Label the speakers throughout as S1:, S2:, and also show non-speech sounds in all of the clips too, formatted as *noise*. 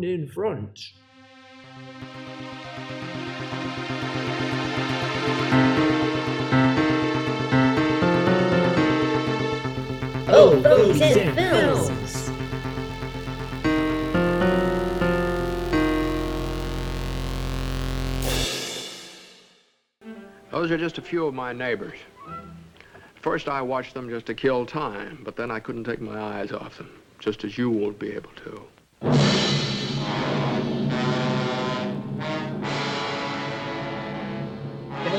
S1: one in front.
S2: Oh, oh Fogies and Films!
S3: Those are just a few of my neighbors. First, I watched them just to kill time, but then I couldn't take my eyes off them, just as you won't be able to.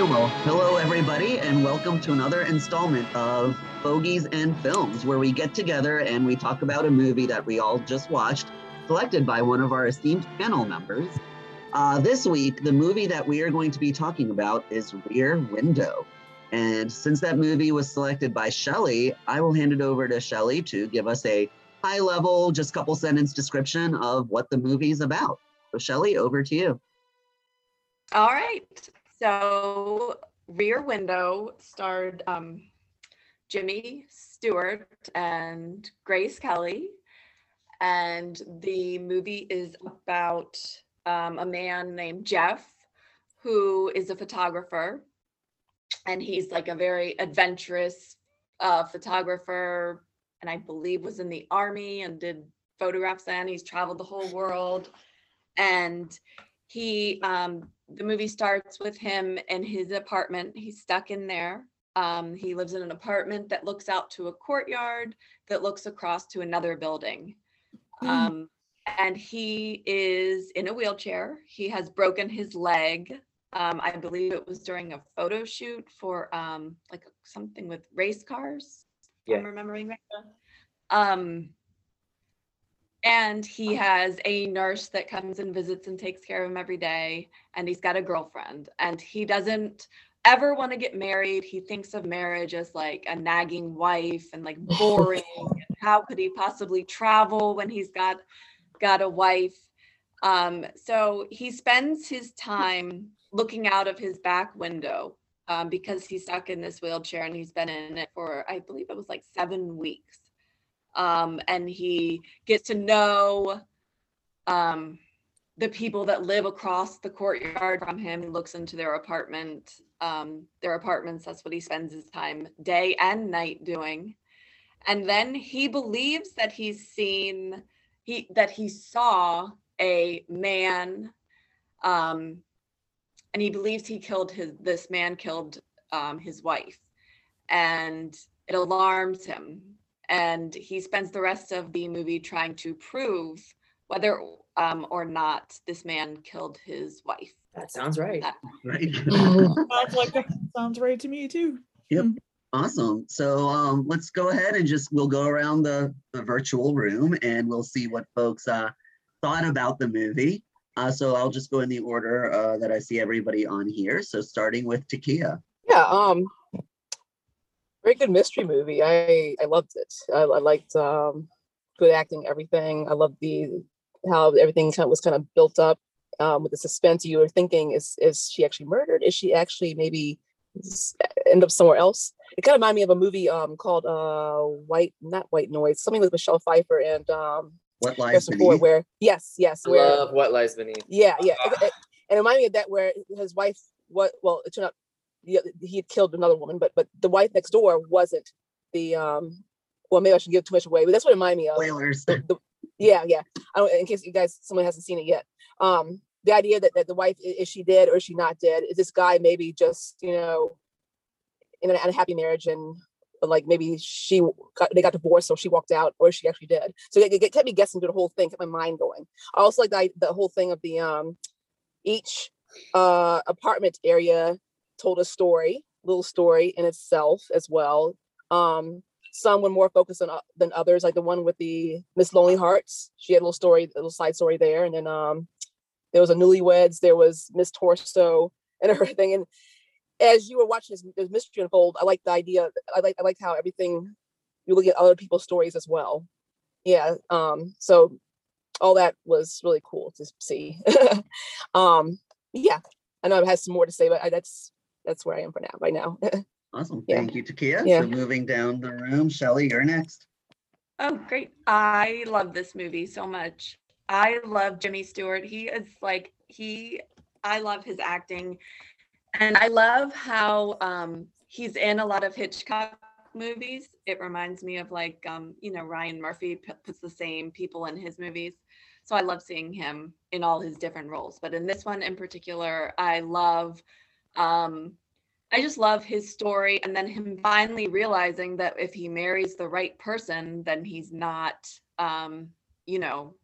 S4: Okay, well, hello everybody, and welcome to another installment of Fogies and Films, where we get together and we talk about a movie that we all just watched, selected by one of our esteemed panel members. Uh, this week, the movie that we are going to be talking about is Rear Window. And since that movie was selected by Shelley, I will hand it over to Shelley to give us a high level, just couple sentence description of what the movie is about. So, Shelley, over to you.
S5: All right. So Rear Window starred um, Jimmy Stewart and Grace Kelly. And the movie is about um, a man named Jeff who is a photographer. And he's like a very adventurous uh, photographer. And I believe was in the army and did photographs and he's traveled the whole world. And he um, the movie starts with him in his apartment. He's stuck in there. Um, he lives in an apartment that looks out to a courtyard that looks across to another building. Um, and he is in a wheelchair. He has broken his leg. Um, I believe it was during a photo shoot for um, like something with race cars. if I'm remembering right. Um, and he has a nurse that comes and visits and takes care of him every day and he's got a girlfriend. And he doesn't ever want to get married. He thinks of marriage as like a nagging wife and like boring. *laughs* And how could he possibly travel when he's got got a wife? Um, so he spends his time looking out of his back window um, because he's stuck in this wheelchair and he's been in it for i believe it was like seven weeks um, and he gets to know um, the people that live across the courtyard from him. He looks into their apartment, um, their apartments. That's what he spends his time day and night doing. And then he believes that he's seen he that he saw a man, um, and he believes he killed his. This man killed um, his wife, and it alarms him and he spends the rest of the movie trying to prove whether um, or not this man killed his wife.
S6: That sounds right.
S5: That- *laughs*
S4: Right? *laughs*
S7: Sounds like that sounds right to me too. Yep.
S4: Awesome. So um, let's go ahead and just we'll go around the, the virtual room and we'll see what folks uh, thought about the movie. Uh, so I'll just go in the order uh, that I see everybody on here. So starting with Takia.
S8: Yeah, um, very good mystery movie. I I loved it. I, I liked um, good acting, everything. I loved the how everything kind of was kind of built up um, with the suspense. You were thinking, is is she actually murdered? Is she actually maybe end up somewhere else? It kind of reminded me of a movie um called uh White, not White Noise, something with Michelle Pfeiffer and um
S4: What lies
S8: Harrison Ford, where yes, yes,
S6: I
S8: where
S6: love what lies beneath.
S8: yeah, yeah. It, it, and it reminded me of that where his wife what well it turned out the he had killed another woman, but but the wife next door wasn't the um well maybe I should give too much away, but that's what it reminded me of.
S4: Spoilers.
S8: The- the- yeah, yeah. I don't in case you guys someone hasn't seen it yet. Um the idea that, that the wife is she dead or is she not dead? Is this guy maybe just, you know, in an unhappy marriage and like maybe she got, they got divorced so she walked out or she actually dead so it, it kept me guessing through the whole thing kept my mind going i also like the, the whole thing of the um each uh apartment area told a story little story in itself as well. Um some were more focused on o- than others like the one with the miss lonely hearts. She had a little story a little side story there and then um there was a newlyweds there was miss torso and everything *laughs* and as you were watching this, this mystery unfold i like the idea i like i like how everything you look at other people's stories as well. Yeah um so all that was really cool to see. *laughs* Um yeah i know i have some more to say but I, that's that's where i am for now right now *laughs*
S4: Awesome.
S8: Yeah.
S4: Thank you, Takia.
S8: Yeah.
S4: So moving down the room, Shelly, you're next.
S5: Oh, great. I love this movie so much. I love Jimmy Stewart. He is like he I love his acting. And I love how um he's in a lot of Hitchcock movies. It reminds me of like um, you know, Ryan Murphy puts the same people in his movies. So I love seeing him in all his different roles. But in this one in particular, I love um I just love his story and then him finally realizing that if he marries the right person, then he's not um, you know,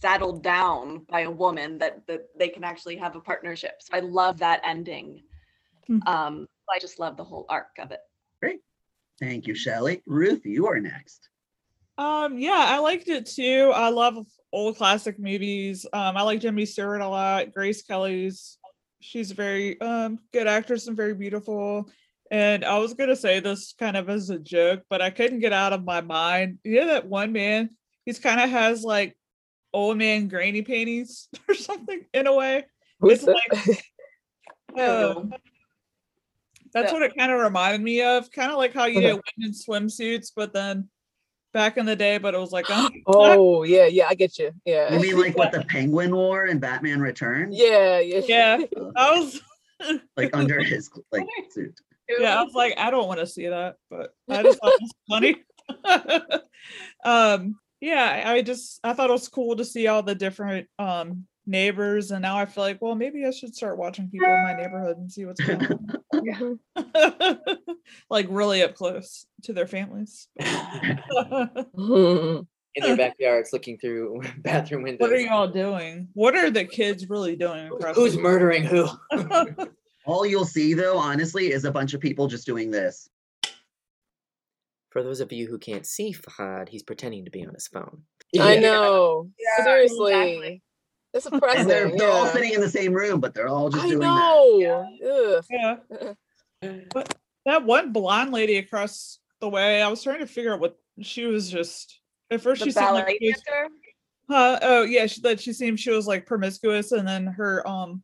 S5: saddled down by a woman that that they can actually have a partnership. So I love that ending.
S7: Hmm.
S5: Um, I just love the whole arc of it. Great.
S4: Thank you, Shelly. Ruth, you are next.
S7: Um, yeah, I liked it too. I love old classic movies. Um, I like Jimmy Stewart a lot. Grace Kelly's she's a very um good actress and very beautiful. And I was gonna say this kind of as a joke, but I couldn't get out of my mind. You know that one man, he's kind of has like old man granny panties *laughs* or something in a way.
S8: Who's
S7: It's
S8: that?
S7: Uh, *laughs* that's
S5: Yeah.
S7: what it kind of reminded me of. Kind of like how you get women's swimsuits, but then back in the day, but it was like, oh, *gasps*
S8: oh yeah, yeah, I get you. Yeah.
S4: You mean like what *laughs* the penguin wore in Batman Returns?
S8: Yeah, yeah.
S7: yeah. *laughs* I was *laughs*
S4: Like under his like suit.
S7: yeah, I was like, I don't want to see that, but I just thought it was funny. um, yeah, I I just I thought it was cool to see all the different um neighbors, and now I feel like, well, maybe I should start watching people in my neighborhood and see what's going on. *laughs* *laughs* like really up close to their families. *laughs*
S1: In their backyards looking through bathroom windows.
S7: what are y'all doing? What are the kids really doing? across
S1: Who's
S7: the-
S1: murdering who?
S4: All you'll see though, honestly, is a bunch of people just doing this.
S1: For those of you who can't see Fahad, he's pretending to be on his phone.
S8: I know.
S5: Yeah,
S8: Seriously.
S5: exactly.
S8: That's
S4: And they're, they're all sitting in the same room, but they're all just
S8: I
S4: doing that.
S8: know. Ugh.
S7: yeah. *laughs* But that one blonde lady across the way, I was trying to figure out what she was just at first
S5: The
S7: she seemed like
S5: ballet
S7: she was-
S5: dancer.
S7: Huh? Oh yeah, she that she seemed she was like promiscuous, and then her um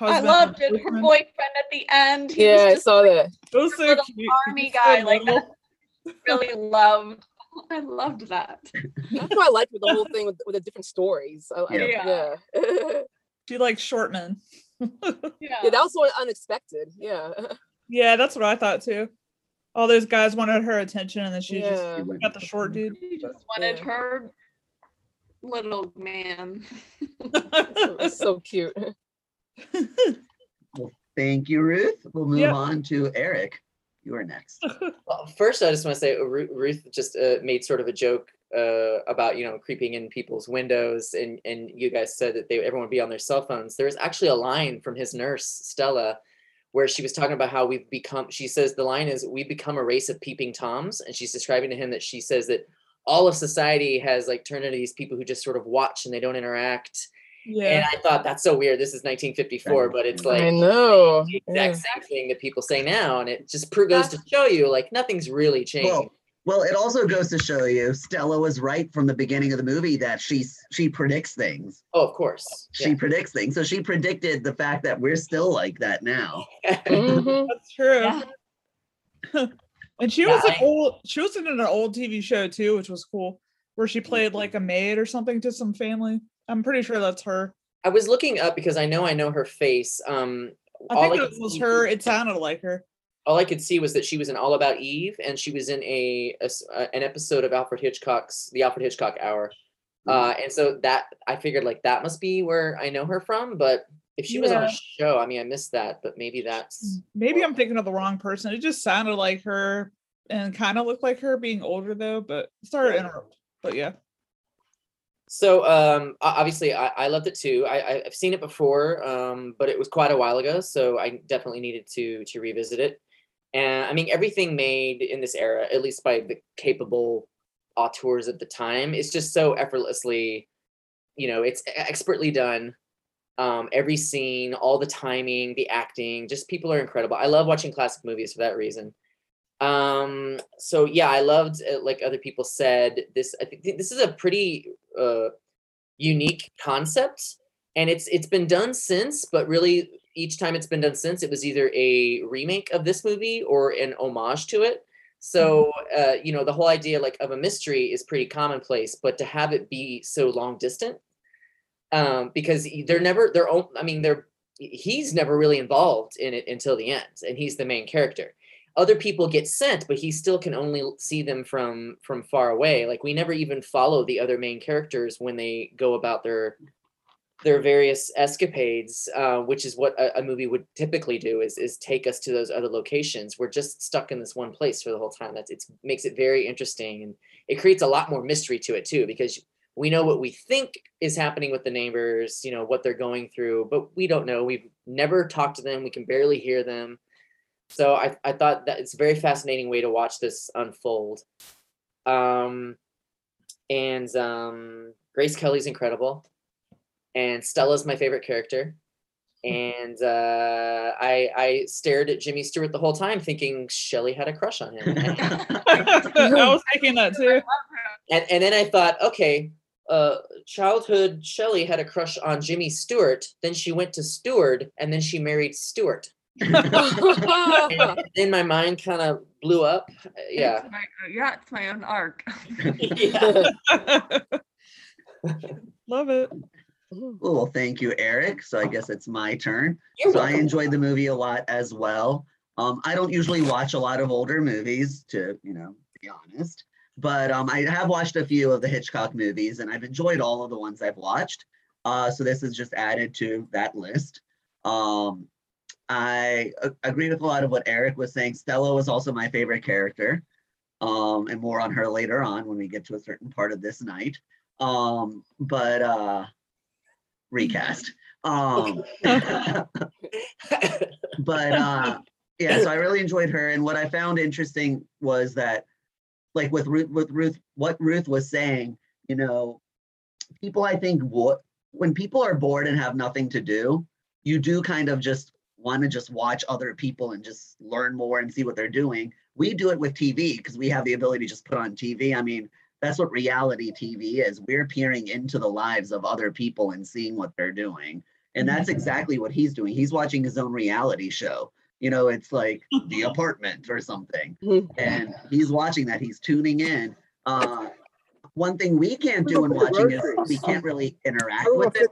S5: I loved it. Her
S7: boyfriend-
S5: boyfriend at the end. He
S8: Yeah,
S5: was
S8: I saw that.
S7: It was so cute.
S5: army
S7: He's so
S5: guy like that. *laughs* Really loved. *laughs* I loved that.
S8: That's what I liked with the whole thing with, with the different stories. I, I-
S5: Yeah.
S8: yeah. *laughs*
S7: She likes short men. *laughs*
S5: Yeah.
S8: yeah, that was so unexpected. Yeah.
S7: yeah, that's what I thought too. All those guys wanted her attention, and then she
S8: Yeah.
S7: just got the short dude.
S5: She just wanted
S8: Yeah.
S5: her little man.
S8: It was so cute.
S4: Thank you, Ruth. We'll move
S7: Yep.
S4: on to Eric. You are next. *laughs*
S1: Well, first, I just want to say Ruth just uh, made sort of a joke uh, about you know creeping in people's windows, and and you guys said that they everyone would be on their cell phones. There was actually a line from his nurse Stella, where she was talking about how we've become. She says the line is "We become a race of peeping toms," and she's describing to him that she says that all of society has like turned into these people who just sort of watch and they don't interact. And
S7: Yeah,
S1: I thought that's so weird. This is 1954, but it's like
S8: I know.
S1: the
S8: Yeah.
S1: exact same thing that people say now, and it just pro- goes to show you like nothing's really changed.
S4: Well, well, it also goes to show you Stella was right from the beginning of the movie that she's she predicts things.
S1: oh, of course.
S4: She predicts things. So she predicted the fact that we're still like that now.
S1: Yeah. *laughs*
S8: Mhm.
S7: that's true.
S5: Yeah. *laughs*
S7: and she
S1: Yeah,
S7: was an
S1: I-
S7: old. She was in an old TV show too, which was cool, where she played like a maid or something to some family. I'm pretty sure that's her.
S1: I was looking up because I know I know her face. Um,
S7: I think
S1: could
S7: it was
S1: see-
S7: her. It sounded like her.
S1: All I could see was that she was in All About Eve, and she was in a, uh, an episode of Alfred Hitchcock's The Alfred Hitchcock Hour. Uh, and so that I figured like that must be where I know her from. But if she was on a show, I mean, I missed that. But maybe that's
S7: Maybe I'm thinking of the wrong person. It just sounded like her and kind of looked like her being older though, but sorry to interrupt. But yeah.
S1: So um, obviously, I, I loved it too. I, I've seen it before, um, but it was quite a while ago, so I definitely needed to to revisit it. And I mean, everything made in this era, at least by the capable auteurs of the time, is just so effortlessly, you know, it's expertly done. Um, every scene, all the timing, the acting, just people are incredible. I love watching classic movies for that reason. Um, so yeah, I loved, uh, like other people said, this. I think this is a pretty uh, unique concept, and it's it's been done since, but really each time it's been done since, it was either a remake of this movie or an homage to it. So uh, you know, the whole idea like of a mystery is pretty commonplace, but to have it be so long distant um, because they're never their own. I mean, they're he's never really involved in it until the end, and he's the main character. Other people get sent, but he still can only see them from from far away. Like we never even follow the other main characters when they go about their their various escapades, uh, which is what a, a movie would typically do, is is take us to those other locations. We're just stuck in this one place for the whole time. That's it makes it very interesting, and it creates a lot more mystery to it too, because we know what we think is happening with the neighbors, you know what they're going through, but we don't know. We've never talked to them. We can barely hear them. So I I thought that it's a very fascinating way to watch this unfold. Um, and um, Grace Kelly's incredible and Stella's my favorite character. And uh, I I stared at Jimmy Stewart the whole time, thinking Shelley had a crush on him. *laughs* *laughs*
S7: I was thinking that too.
S1: and, and then I thought, okay, uh, childhood Shelley had a crush on Jimmy Stewart. Then she went to Stewart, and then she married Stewart. And *laughs* then my mind kind of blew up. Yeah,
S5: It's my, yeah, it's my own arc.
S1: yeah. *laughs* *laughs*
S7: Love it.
S4: Well, thank you, Eric. So I guess it's my turn.
S1: You're
S4: So I enjoyed the movie a lot as well. Um, I don't usually watch a lot of older movies, to you know, be honest. But um, I have watched a few of the Hitchcock movies, and I've enjoyed all of the ones I've watched. Uh, so this is just added to that list. Um, I agree with a lot of what Eric was saying. Stella was also my favorite character, um, and more on her later on when we get to a certain part of this night. Um, but uh, recast. Um, *laughs* but uh yeah so i really enjoyed her and what i found interesting was that like with ruth with ruth what ruth was saying you know people i think what when people are bored and have nothing to do you do kind of just want to just watch other people and just learn more and see what they're doing we do it with tv because we have the ability to just put on tv i mean that's what reality tv is we're peering into the lives of other people and seeing what they're doing and that's exactly what he's doing. He's watching his own reality show. You know, it's like *laughs* the apartment or something. And he's watching that. He's tuning in. Uh, one thing we can't do in watching is we can't really interact with it,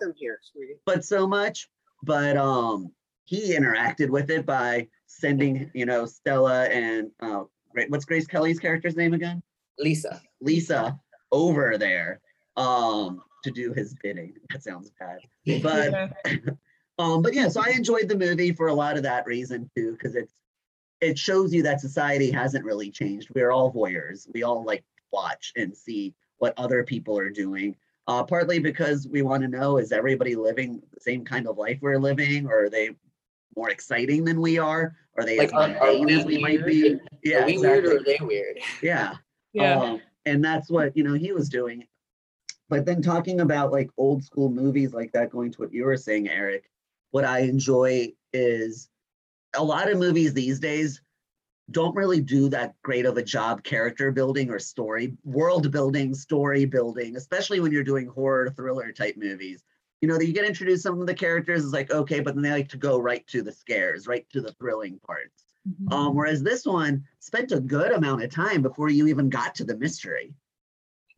S4: but so much. But um, he interacted with it by sending, you know, Stella and uh, what's Grace Kelly's character's name again?
S1: Lisa.
S4: Lisa over there um, to do his bidding. That sounds bad, but
S7: Yeah. *laughs* *laughs*
S4: um, but yeah, so I enjoyed the movie for a lot of that reason too, because it's it shows you that society hasn't really changed. We're all voyeurs. We all like watch and see what other people are doing. Uh, partly because we want to know is everybody living the same kind of life we're living, or are they more exciting than we are? Are they
S1: Like,
S4: as
S1: are- are
S4: mundane
S1: we
S4: as we might be? Yeah,
S1: Are we weird
S4: exactly.
S1: or are they weird? *laughs*
S4: Yeah.
S7: Yeah.
S4: Um, and that's what, you know, he was doing. But then talking about like old school movies like that, going to what you were saying, Eric, what I enjoy is a lot of movies these days don't really do that great of a job character building or story, world building, story building, especially when you're doing horror thriller type movies. You know, that you get introduced some of the characters is like, okay, but then they like to go right to the scares, right to the thrilling parts. Um, whereas this one spent a good amount of time before you even got to the mystery.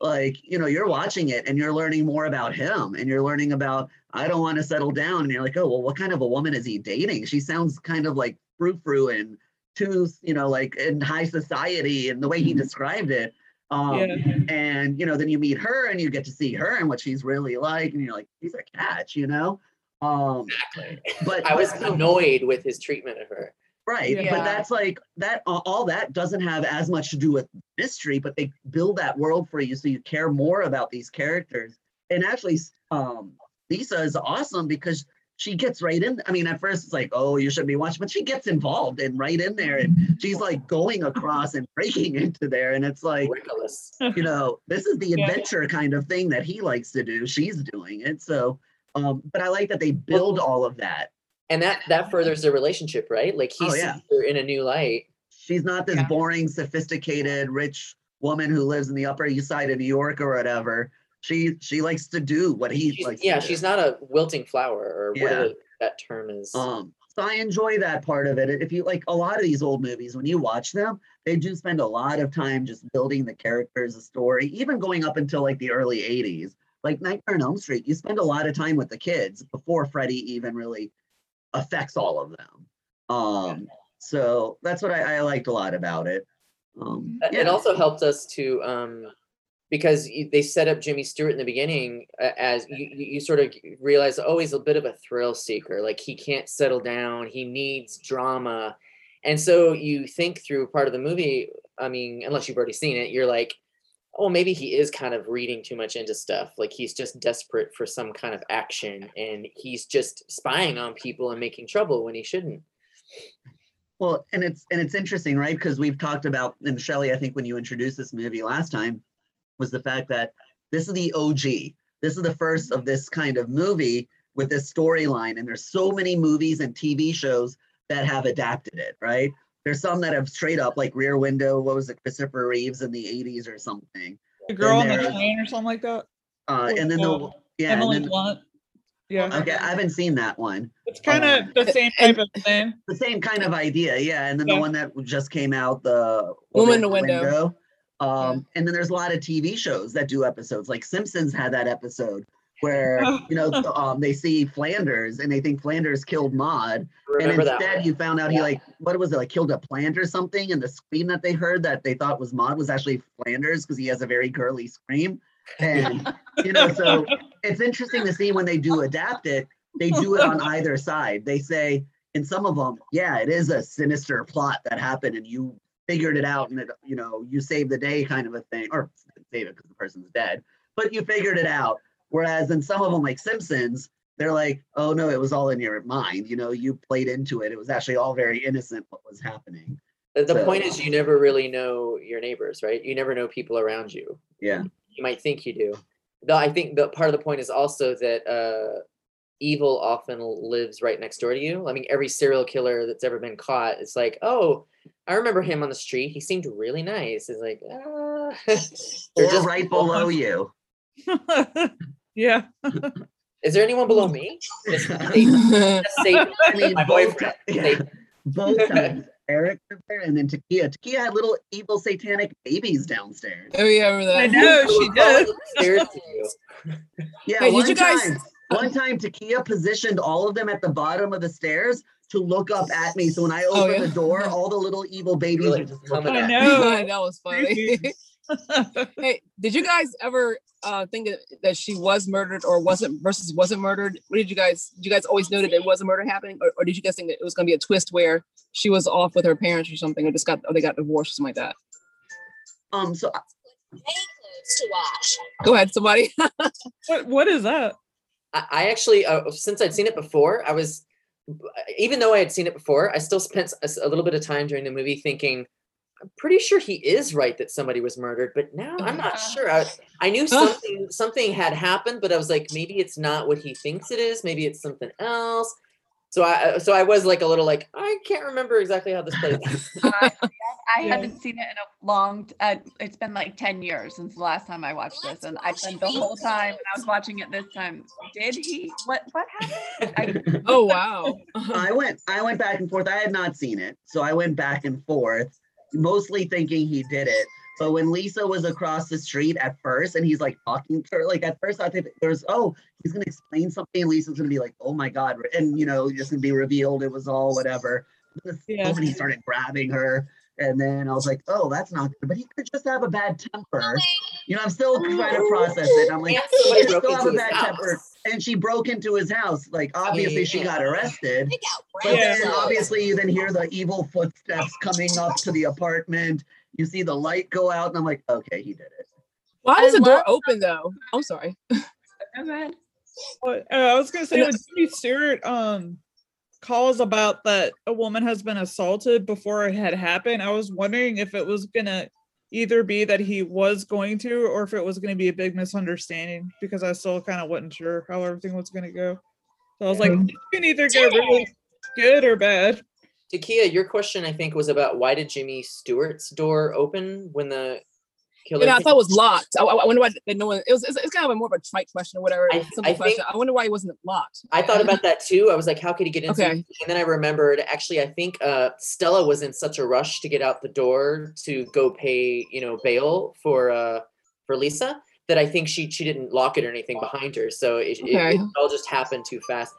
S4: Like, you know, you're watching it and you're learning more about him and you're learning about, I don't want to settle down. And you're like, oh, well, what kind of a woman is he dating? She sounds kind of like frou frou and too, you know, like in high society and the way he described it. Um,
S7: Yeah.
S4: and you know, then you meet her and you get to see her and what she's really like, and you're like, he's a catch, you know. Um,
S1: Exactly.
S4: but
S1: I was
S4: but-
S1: annoyed with his treatment of her.
S4: Right,
S5: Yeah.
S4: but that's like that. All that doesn't have as much to do with mystery, but they build that world for you, so you care more about these characters. And actually, um, Lisa is awesome because she gets right in. I mean, at first it's like, oh, you shouldn't be watching, but she gets involved and right in there, and she's like going across and breaking *laughs* into there, and it's like,
S1: Ridiculous.
S4: you know, this is the
S7: Yeah.
S4: adventure kind of thing that he likes to do. She's doing it, so. Um, but I like that they build all of that
S1: And that that furthers their relationship, right? Like he
S4: Oh,
S1: sees
S4: yeah.
S1: her in a new light.
S4: She's not this
S5: Yeah.
S4: boring, sophisticated, rich woman who lives in the Upper East Side of New York or whatever. She she likes to do what he
S1: She's-
S4: likes.
S1: yeah,
S4: to do.
S1: she's not a wilting flower or
S4: Yeah.
S1: whatever that term is.
S4: Um, so I enjoy that part of it. If you like a lot of these old movies, when you watch them, they do spend a lot of time just building the characters, the story, even going up until like the early 80s. like Nightmare on Elm Street, you spend a lot of time with the kids before Freddy even really affects all of them. Um, so that's what I, I liked a lot about it. Um,
S1: Uh, It also helped us to um because they set up Jimmy Stewart in the beginning uh, as you, you sort of realize oh he's a bit of a thrill seeker. Like he can't settle down. He needs drama. And so you think through part of the movie I mean unless you've already seen it you're like oh maybe he is kind of reading too much into stuff. Like he's just desperate for some kind of action and he's just spying on people and making trouble when he shouldn't.
S4: Well, and it's and it's interesting, right? Because we've talked about, and Shelley, I think when you introduced this movie last time, was the fact that this is the OG. This is the first of this kind of movie with this storyline, and there's so many movies and TV shows that have adapted it, right? There's some that have straight up like Rear Window. What was it, Christopher Reeves in the '80s or something?
S7: The girl on the
S4: there's-
S7: train or something like that.
S4: Uh, and then the yeah, and
S7: Emily
S4: then,
S7: Blunt. Yeah,
S4: okay, I haven't seen that one.
S7: it's kind of
S4: um,
S7: the same type of thing.
S4: the same kind of idea, yeah. And then
S7: Yeah.
S4: the one that just came out, the
S8: Woman in the Window.
S4: Um, and then there's a lot of TV shows that do episodes. Like Simpsons had that episode where you know um, they see Flanders and they think Flanders killed Maud, and instead you found out he like what was it like killed a plant or something, and the scream that they heard that they thought was Maud was actually Flanders because he has a very girly scream. And you know, so *laughs* it's interesting to see when they do adapt it, they do it on either side. They say in some of them, yeah, it is a sinister plot that happened and you figured it out and it, you know, you saved the day kind of a thing, or save it because the person's dead, but you figured it out. Whereas in some of them, like Simpsons, they're like, oh no, it was all in your mind. You know, you played into it. It was actually all very innocent what was happening.
S1: The, the
S4: So-
S1: point is, you never really know your neighbors, right? You never know people around you.
S4: Yeah.
S1: You might think you do. Though I think the part of the point is also that uh, evil often lives right next door to you. I mean, every serial killer that's ever been caught, it's like, oh, I remember him on the street. He seemed really nice. It's like, ah. *laughs* They're just
S4: right
S1: people.
S4: below you. *laughs*
S7: yeah.
S1: Is there anyone below me? Just *laughs* safe, just safe.
S4: I mean,
S1: My
S4: both,
S1: boyfriend.
S4: ti- yeah, both times. Eric was there and then Takia. Takia had little evil satanic babies downstairs.
S8: Oh yeah, I remember that.
S7: I know she
S1: Who
S7: did.
S1: crawled upstairs to you?
S4: Yeah,
S8: Hey, did you guys-
S4: time, one time Takia positioned all of them at the bottom of the stairs to look up at me. So when I
S8: Oh,
S4: opened
S8: yeah.
S4: the door, *laughs* all the little evil babies
S1: Really
S4: were just
S1: coming
S4: looking
S7: I
S4: at
S7: know.
S4: me.
S8: that was *laughs* funny. *laughs* Hey, did you guys ever uh, think that, that she was murdered or wasn't versus wasn't murdered? What did you guys? Did you guys always know that it was a murder happening, or, or did you guys think that it was going to be a twist where she was off with her parents or something, or just got or they got divorced or something like that?
S4: Um, so
S8: Go ahead, somebody.
S7: what what is that?
S1: I, I actually, uh, since I'd seen it before, I was, even though I had seen it before, I still spent a little bit of time during the movie thinking, I'm pretty sure he is right that somebody was murdered, but now I'm not sure. I, I knew something something had happened, but I was like, maybe it's not what he thinks it is. Maybe it's something else. So I, so I was like a little like, I can't remember exactly how this plays. *laughs* out.
S5: Uh, I
S7: Yeah.
S5: haven't seen it in a long. Uh, it's been like ten years since the last time I watched this, and I spent the whole time when I was watching it this time. Did he? What? What happened? *laughs* *laughs*
S8: oh wow.
S4: I went I went back and forth. I had not seen it, so I went back and forth, mostly thinking he did it. But when Lisa was across the street at first, and he's like talking to her, like at first I think there was oh he's gonna explain something, and Lisa's gonna be like oh my god, and you know just gonna be revealed it was all whatever. The
S7: Yeah.
S4: moment he started grabbing her, and then I was like oh that's not good, but he could just have a bad temper. You know I'm still oh. trying to process it. I'm like
S1: And
S4: he
S1: somebody
S4: still have a
S1: into his
S4: bad temper, and she broke into his house. Like obviously she got arrested. But
S7: Yeah.
S4: then obviously you then hear the evil footsteps coming up to the apartment. You see the light go out, and I'm like, okay, he did it.
S8: Why
S5: I
S8: does the door open though? I'm sorry.
S5: Go ahead.
S7: What, uh, I was gonna say
S8: No.
S7: when Jimmy Stewart um calls about that a woman has been assaulted before it had happened. I was wondering if it was gonna either be that he was going to or if it was gonna be a big misunderstanding because I still kind of wasn't sure how everything was gonna go. So I was like, it can either go really good or bad.
S1: Takia, your question I think was about why did Jimmy Stewart's door open when the killer?
S8: Yeah, I thought it was locked. I, I wonder why they- no one. It was. It's, it's kind of a more of a trite question or whatever.
S1: I-
S8: simple
S1: I
S8: question.
S1: think-
S8: I wonder why it wasn't locked.
S1: I thought about that too. I was like, how could he get in?
S8: Okay.
S1: And then I remembered actually, I think uh, Stella was in such a rush to get out the door to go pay, you know, bail for uh, for Lisa that I think she she didn't lock it or anything behind her, so it, it-
S8: Okay.
S1: it all just happened too fast.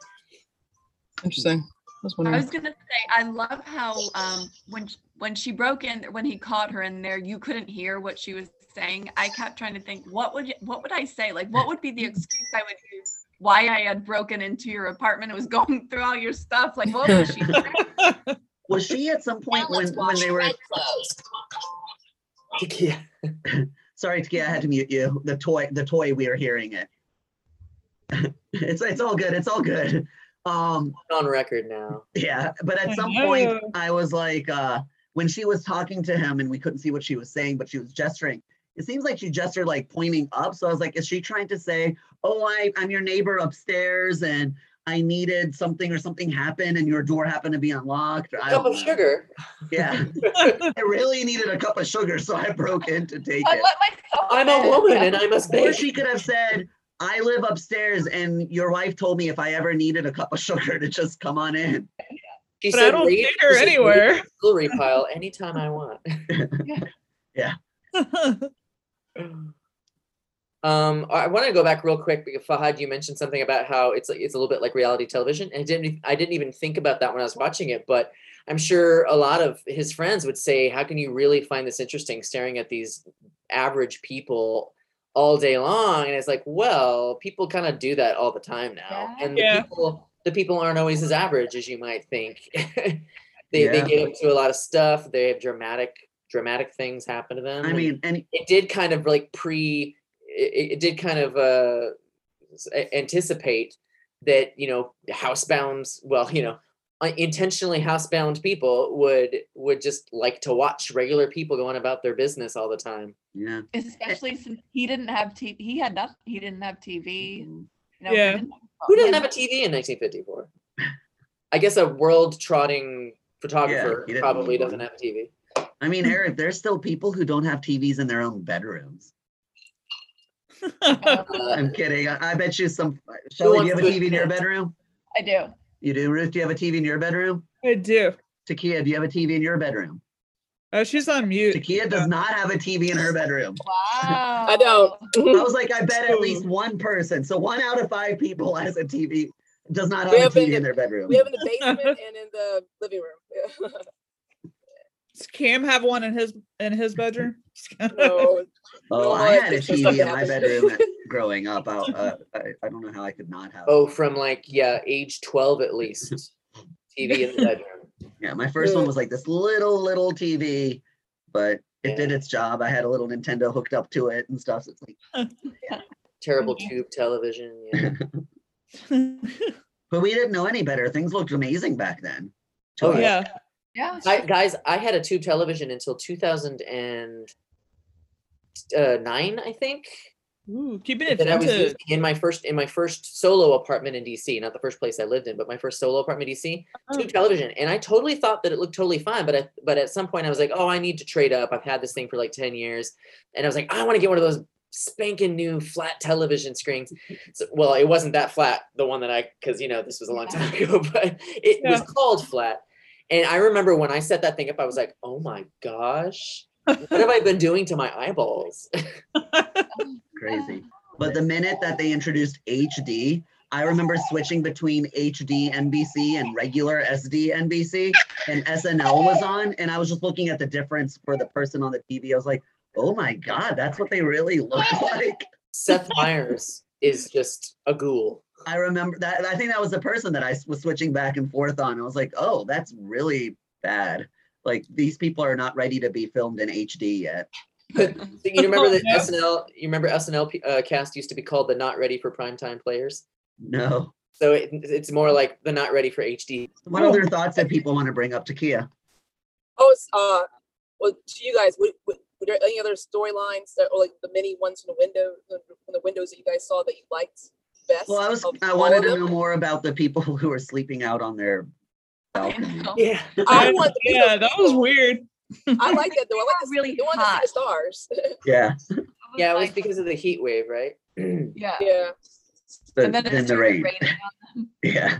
S8: Interesting. I was
S5: I was gonna say, I love how um when when she broke in, when he caught her in there, you couldn't hear what she was saying. I kept trying to think, what would you, what would I say? Like, what would be the excuse I would use? Why I had broken into your apartment and was *laughs* going through all your stuff? Like, what would she?
S4: Was *laughs* she at some point when when they were?
S1: Yeah.
S4: Sorry, Takia, I had to mute you. The toy, the toy, we are hearing it. *laughs* it's it's all good. It's all good. Um,
S1: on record now.
S4: yeah, but at some point. I was like, uh, when she was talking to him and we couldn't see what she was saying, but she was gesturing. It seems like she gestured like pointing up. So I was like, is she trying to say, "Oh, I I'm your neighbor upstairs and I needed something or something happened and your door happened to be unlocked"? Or I
S1: Cup of
S4: know.
S1: sugar.
S4: Yeah, *laughs* I really needed a cup of sugar, so I broke in to take
S5: I
S4: it.
S5: let myself
S1: I'm a woman and I must
S4: Or she could have said, I live upstairs and your wife told me if I ever needed a cup of sugar to just come on in.
S1: She
S7: But I don't
S1: "Leave-
S7: see her
S1: she said, "Leave
S7: anywhere."
S1: Jewelry pile anytime I want. *laughs* Yeah. yeah. Um, I want to go back real quick because Fahad, you mentioned something about how it's it's a little bit like reality television, and I didn't I didn't even think about that when I was watching it, but I'm sure a lot of his friends would say, "How can you really find this interesting, staring at these average people all day long?" And it's like, well, people kind of do that all the time now,
S5: Yeah.
S1: and the
S7: Yeah.
S1: people the people aren't always as average as you might think. *laughs* they they
S4: Yeah.
S1: get into a lot of stuff. They have dramatic dramatic things happen to them.
S4: I mean, and
S1: it did kind of like pre it, it did kind of uh anticipate that you know housebound well you know intentionally housebound people would would just like to watch regular people going about their business all the time
S4: yeah.
S5: Especially since he didn't have TV. He had nothing. He didn't have TV. No,
S7: Yeah.
S5: didn't have-
S1: who
S5: he
S1: doesn't have a tv in 1954 i guess a world trotting photographer
S4: he didn't
S1: probably doesn't
S4: one.
S1: have a tv
S4: I mean, Eric, there's still people who don't have TVs in their own bedrooms.
S1: Uh, *laughs*
S4: I'm kidding. I, I bet you some. Shelly, do you have a TV in your bedroom?
S5: I do.
S4: You do, Ruth? Do you have a TV in your bedroom?
S7: I do.
S4: Takia, do you have a TV in your bedroom?
S7: Oh, she's on mute.
S4: Takia does not have a TV in her bedroom. *laughs*
S5: Wow.
S8: I don't.
S4: I was like, I bet at least one person. So one out of five people has a TV, does not have
S8: We
S4: a
S8: have
S4: TV
S8: it-
S4: in their bedroom.
S8: We have in the basement *laughs* and in the living room. *laughs*
S7: Does Cam have one in his in his bedroom? *laughs*
S8: no,
S4: Oh,
S8: No,
S4: I
S8: I
S4: had a. TV in my bedroom at- *laughs* growing up. I, uh, I, I don't know how I could not have.
S1: oh from like yeah age 12 at least tv in the *laughs* bedroom
S4: Yeah, my first one was like this little, little TV, but it
S1: Yeah.
S4: did its job. I had a little Nintendo hooked up to it and stuff. So it's like,
S1: terrible
S7: Yeah.
S1: tube television yeah
S4: but we didn't know any better. Things looked amazing back then. to
S1: Oh,
S4: us.
S7: yeah.
S5: Yeah.
S1: I, guys, I had a tube television until 2009, uh, I think.
S7: Ooh, keeping it
S1: I was using in my first in my first solo apartment in DC, not the first place I lived in, but my first solo apartment in DC,
S7: Oh. Uh-huh.
S1: tube television, and I totally thought that it looked totally fine. But I, but at some point I was like, oh, I need to trade up. I've had this thing for like 10 years, and I was like, I want to get one of those spanking new flat television screens. So, well, it wasn't that flat, the one that I, because you know this was a long time *laughs* ago, but it was called flat. And I remember when I set that thing up, I was like, oh my gosh, what have I been doing to my eyeballs? *laughs*
S4: Crazy. But the minute that they introduced HD, I remember switching between HD NBC and regular SD NBC, and SNL was on, and I was just looking at the difference for the person on the TV. I was like, oh my God, that's what they really look *laughs* like.
S1: Seth Meyers is just a ghoul.
S4: I remember that. I think that was the person that I was switching back and forth on. I was like, oh, that's really bad. Like these people are not ready to be filmed in HD yet. *laughs*
S1: So you remember the
S7: Yeah.
S1: SNL? You remember SNL uh, cast used to be called the Not Ready for Primetime Players.
S4: No.
S1: So it, it's more like the Not Ready for HD.
S4: What other thoughts that people want to bring up Takia?
S8: Oh, it's, uh, well, to you guys, would, would, were there any other storylines that, or like the many ones from the window, from the windows that you guys saw that you liked best?
S4: Well, I was
S8: of
S4: I
S8: all
S4: wanted
S8: of
S4: to
S8: them?
S4: know more about the people *laughs* who were sleeping out on their *laughs*
S5: I
S4: balcony.
S5: know.
S1: Yeah.
S8: I want the
S7: yeah, that was weird.
S8: I like that though. I like *laughs* to
S5: Really
S8: really they want to
S5: hot.
S8: see the stars.
S4: Yeah.
S1: Yeah, it was
S5: like-
S1: because of the heat wave, right? *clears throat*
S5: yeah.
S8: yeah.
S4: The,
S5: And then it
S4: in the
S5: started
S4: rain.
S5: raining on them,
S4: Yeah.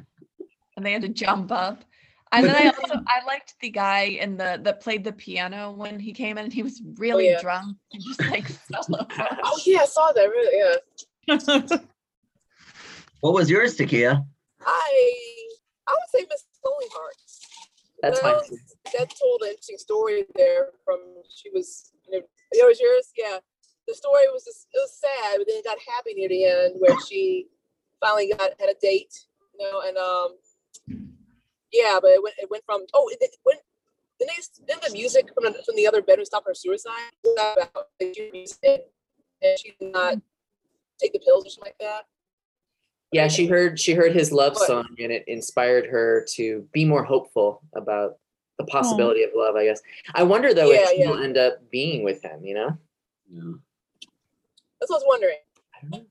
S5: and they had to jump up. And then I also I liked the guy in the that played the piano when he came in and he was really oh,
S8: yeah.
S5: drunk and just like fell over.
S8: Oh yeah, I saw that. Really, yeah.
S4: What was yours, Takia?
S8: I I would say Miss Lonely Hearts.
S1: That's
S8: Well,
S1: fine.
S8: That told an interesting story there. From she was, you know, that was yours. Yeah, the story was just, it was sad, but then it got happy near the end where she finally got had a date. You know, and um, yeah, but it went it went from oh it, it went. Then they then the music from the, from the other bedroom stopped her suicide. Was About like, she and she did not take the pills or something like that.
S1: Yeah, she heard she heard his love
S8: But-
S1: song and it inspired her to be more hopeful about the possibility of love, I guess. I wonder though
S8: Yeah,
S1: if she'll
S8: yeah.
S1: end up being with him, you know?
S8: That's what I was wondering.
S1: I don't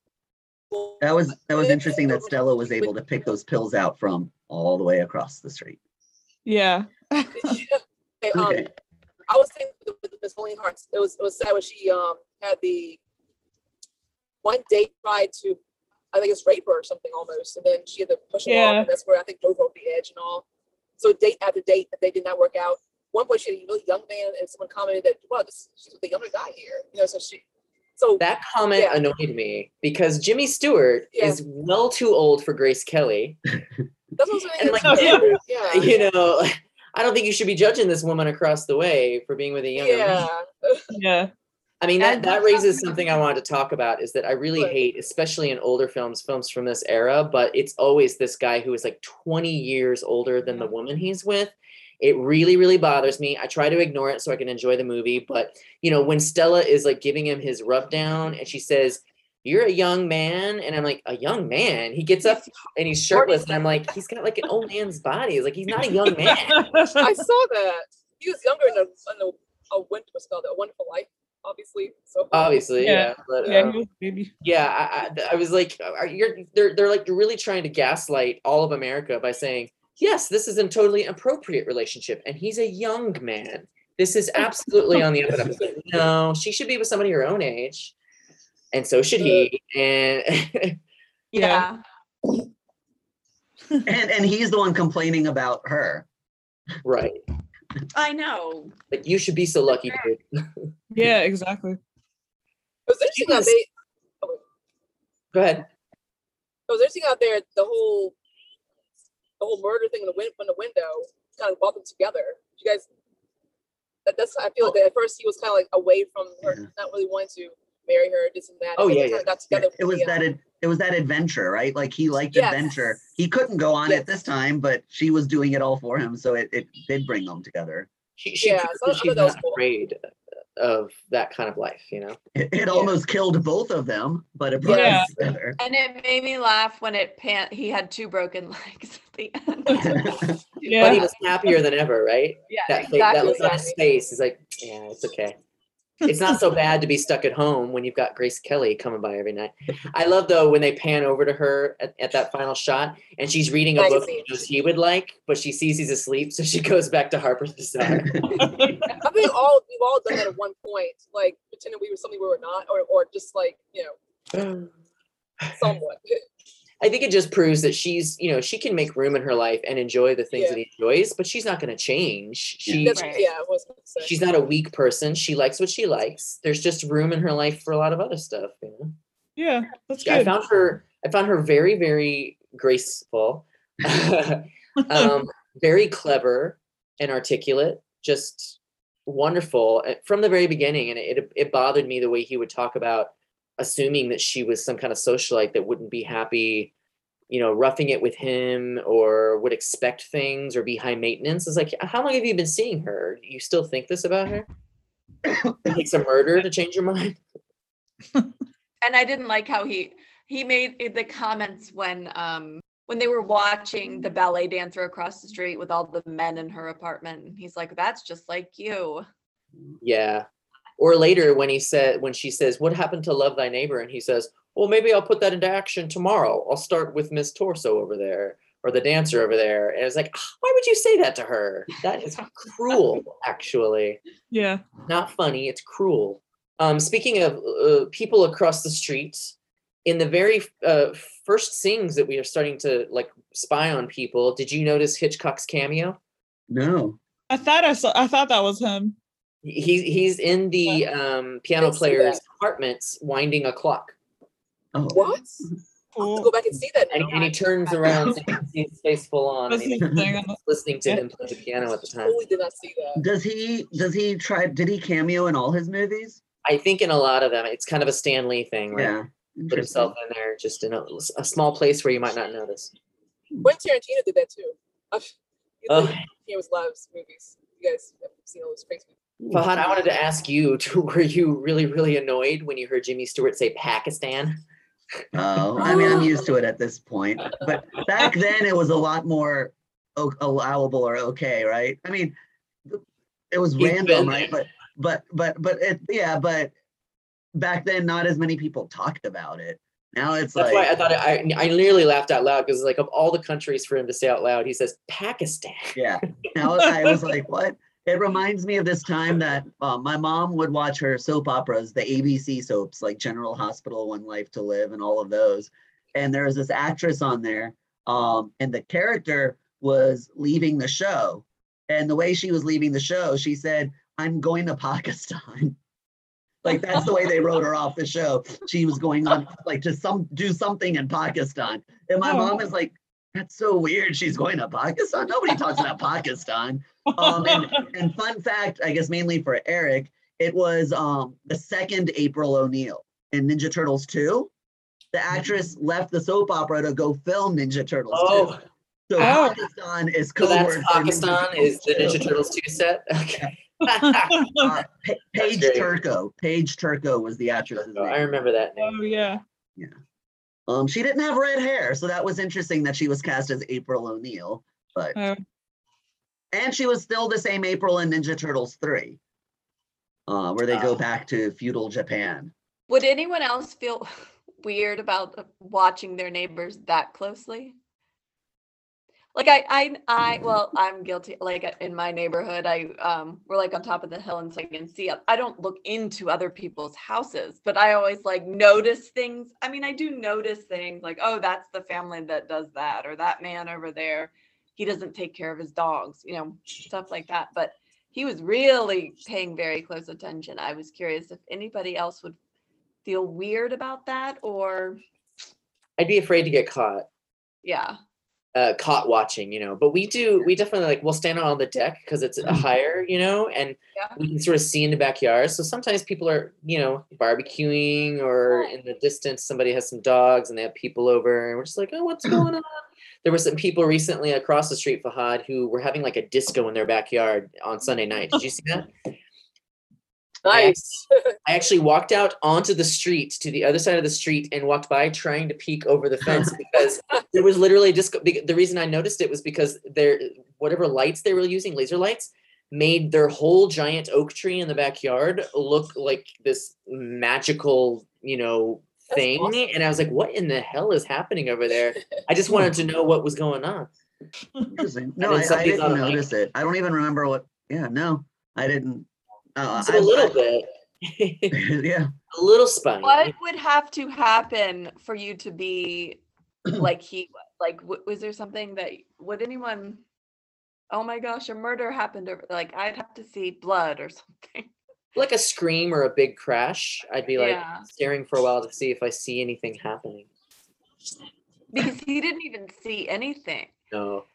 S1: know.
S4: That was that was interesting that Stella was able to pick those pills out from all the way across the street.
S7: yeah. *laughs*
S8: Okay, um,
S4: Okay.
S8: I was thinking with with Miss Lonely Hearts, it was it was sad when she um had the one date tried to, I think it's rape her or something almost, and then she had to push him off,
S7: Yeah.
S8: and that's where I think drove her over the edge and all. So date after date, that they did not work out. One point she had a really young man, and someone commented that, "Well, this she's with the younger guy here," you know. So she, so
S1: That comment
S8: Yeah.
S1: annoyed me because Jimmy Stewart
S8: Yeah.
S1: is well too old for Grace Kelly.
S8: that's what I was
S1: And,
S8: saying.
S1: like,
S8: yeah, *laughs* yeah,
S1: You know, *laughs* I don't think you should be judging this woman across the way for being with a younger man.
S8: yeah.
S1: I mean, that, that raises
S5: something-
S1: I wanted to talk about is that I really hate, especially in older films, films from this era, but it's always this guy who is like 20 years older than the woman he's with. It really, really bothers me. I try to ignore it so I can enjoy the movie. But, you know, when Stella is like giving him his rub down and she says, You're a young man. And I'm like, A young man? He gets up and he's shirtless. And I'm like, He's got like an old man's body. It's like, He's not a young man. *laughs*
S8: I saw that. He was younger in a, in a, a what's a wonderful life, obviously. So
S1: Obviously, yeah.
S7: Yeah.
S1: But,
S7: yeah,
S1: um,
S7: he was baby.
S1: yeah I, I, I was like are you're they're, they're like really trying to gaslight all of america by saying yes this is a totally appropriate relationship and he's a young man this is absolutely on the up and up no she should be with somebody her own age and so should he and *laughs*
S7: Yeah.
S5: Yeah. *laughs*
S4: And and he's the one complaining about her.
S1: right
S5: I know.
S1: like you should be so lucky dude *laughs*
S7: Yeah, exactly.
S8: it was interesting how
S1: was-
S8: they.
S1: go ahead
S8: It was interesting out there. The whole, the whole murder thing in the win- from the window kind of brought them together. You guys, that, that's I feel like oh. at first he was kind of like away from her,
S4: Yeah.
S8: not really wanting to marry her, this and that.
S1: Oh,
S8: and
S1: yeah, yeah.
S8: got together.
S4: It was
S8: yeah.
S4: that um, ad- it was that adventure, right? Like he liked
S8: Yes.
S4: adventure. He couldn't go on
S8: Yes.
S4: it this time, but she was doing it all for him, so it, it did bring them together.
S1: she, she
S8: Yeah,
S1: proves
S8: so I
S1: she's not
S8: cool.
S1: afraid of that kind of life you know
S4: It, it almost killed both of them, but it brought
S7: Yeah.
S4: them together.
S5: And it made me laugh when it pan he had two broken legs at the end. *laughs*
S1: but he was happier than ever right
S5: yeah,
S1: that fa- that
S5: exactly.
S1: look on his face is like, yeah, it's okay. It's not so bad to be stuck at home when you've got Grace Kelly coming by every night. I love though when they pan over to her at, at that final shot and she's reading a book
S8: Magazine.
S1: she he would like, but she sees he's asleep, so she *laughs* goes back to Harper's *laughs* Bazaar.
S8: I think all we've all done that at one point, like pretending we were something we were not, or or just like you know *sighs* somewhat. *laughs*
S1: I think it just proves that she's, you know, she can make room in her life and enjoy the things
S8: Yeah.
S1: that he enjoys, but she's not going to change. She,
S5: Right.
S8: Yeah, was gonna
S1: she's not a weak person. She likes what she likes. There's just room in her life for a lot of other stuff, you know.
S7: Yeah, that's good.
S1: I found her I found her very very graceful, *laughs* um, very clever and articulate, just wonderful uh, from the very beginning. And it it bothered me the way he would talk about assuming that she was some kind of socialite that wouldn't be happy, you know, roughing it with him or would expect things or be high maintenance. It's like, how long have you been seeing her? You still think this about her? *coughs* It takes a murder to change your mind. *laughs*
S5: and I didn't like how he he made the comments when um when they were watching the ballet dancer across the street with all the men in her apartment. He's like, "That's just like you."
S1: Yeah. Or later when he said when she says, What happened to love thy neighbor? And he says, Well, maybe I'll put that into action tomorrow. I'll start with Miss Torso over there or the dancer over there. And it's like, "Ah, why would you say that to her? That is *laughs* cruel, actually.
S7: yeah.
S1: Not funny, it's cruel. Um, speaking of uh, people across the street, in the very uh, first scenes that we are starting to like spy on people, did you notice Hitchcock's cameo?
S4: No.
S7: I thought I saw. I thought that was him.
S1: He's he's in the um, piano player's apartments winding a clock,
S4: Oh.
S8: What? I'll have to go back and see that
S1: and, and he turns around, so you can see his face full on,
S7: Was
S1: he
S7: he singing on the-
S1: listening to him play the piano at the time.
S8: Totally did not see that.
S4: Does he does he try did he cameo in all his movies?
S1: I think in a lot of them, it's kind of a Stan Lee thing, right?
S4: Yeah.
S1: Put himself in there, just in a, a small place where you might not notice.
S8: Quentin Tarantino did that too. He
S1: Oh.
S8: he was a lot of his movies. You guys have seen all those crazy movies.
S1: Fahad, I wanted to ask you: *laughs* to, Were you really, really annoyed when you heard Jimmy Stewart say Pakistan?
S4: Oh, I mean, I'm used to it at this point. But back *laughs* then, it was a lot more allowable or okay, right? I mean, it was
S1: He's
S4: random, right? But but but but it yeah, but back then, not as many people talked about it. Now it's like
S1: That's
S4: like
S1: why I thought it, I I nearly laughed out loud because like of all the countries for him to say out loud, he says Pakistan.
S4: Yeah. *laughs* Now I was like, what? It reminds me of this time that uh, my mom would watch her soap operas, the ABC soaps like General Hospital, One Life to Live, and all of those. And there was this actress on there, um, and the character was leaving the show. And the way she was leaving the show, she said, I'm going to Pakistan. *laughs* like that's the way they wrote her off the show. She was going on like to some do something in Pakistan. And my
S7: Oh.
S4: mom is like, that's so weird. She's going to Pakistan. Nobody talks about *laughs* Pakistan. Um, and, and fun fact, I guess mainly for Eric, it was um, the second April O'Neil in Ninja Turtles 2. The actress left the soap opera to go film Ninja Turtles 2.
S1: Oh,
S4: So
S7: Oh.
S4: Pakistan is
S1: so
S4: code
S1: that's
S4: word
S1: Pakistan is the Ninja Turtles two set. Okay.
S4: Uh, *laughs* Pa- Paige
S1: great.
S4: Turco. Paige Turco was the actress.
S1: Oh, I remember that name.
S7: oh yeah. yeah.
S4: Um, she didn't have red hair, so that was interesting that she was cast as April O'Neil. But
S7: Oh.
S4: and she was still the same April in Ninja Turtles 3, uh, where they go
S1: Ah.
S4: back to feudal Japan.
S5: Would anyone else feel *laughs* weird about uh, watching their neighbors that closely? Like I, I, I, well, I'm guilty. Like in my neighborhood, I, um, we're like on top of the hill, and so I can see. I don't look into other people's houses, but I always like notice things. I mean, I do notice things like, oh, that's the family that does that, or that man over there, he doesn't take care of his dogs, you know, stuff like that. But he was really paying very close attention. I was curious if anybody else would feel weird about that or
S1: I'd be afraid to get caught.
S5: yeah
S1: uh, caught watching, you know. But we do, we definitely like we'll stand on the deck because it's a higher, you know, and
S5: Yeah.
S1: we can sort of see in the backyard. So sometimes people are, you know, barbecuing or in the distance somebody has some dogs and they have people over, and we're just like, oh, what's going *clears throat* on? There were some people recently across the street, Fahad, who were having like a disco in their backyard on Sunday night. Did you see that?
S8: Nice. *laughs*
S1: I actually walked out onto the street to the other side of the street and walked by trying to peek over the fence *laughs* because there was literally just the reason I noticed it was because their whatever lights they were using, laser lights, made their whole giant oak tree in the backyard look like this magical, you know, thing.
S8: awesome.
S1: And I was like, what in the hell is happening over there? I just wanted to know what was going on.
S4: Interesting. No, I, I didn't
S1: on a mic.
S4: notice it. I don't even remember what. Yeah, no, I didn't. Uh,
S1: So
S4: I-
S1: a little
S4: I-
S1: bit. *laughs*
S4: yeah.
S1: a little spiny.
S5: what would have to happen for you to be *clears throat* like he was? like w- was there something that would anyone oh my gosh a murder happened over like i'd have to see blood or *laughs* something
S1: Like a scream or a big crash. I'd be like
S5: Yeah.
S1: staring for a while to see if I see anything happening.
S5: because he didn't even see anything
S1: No.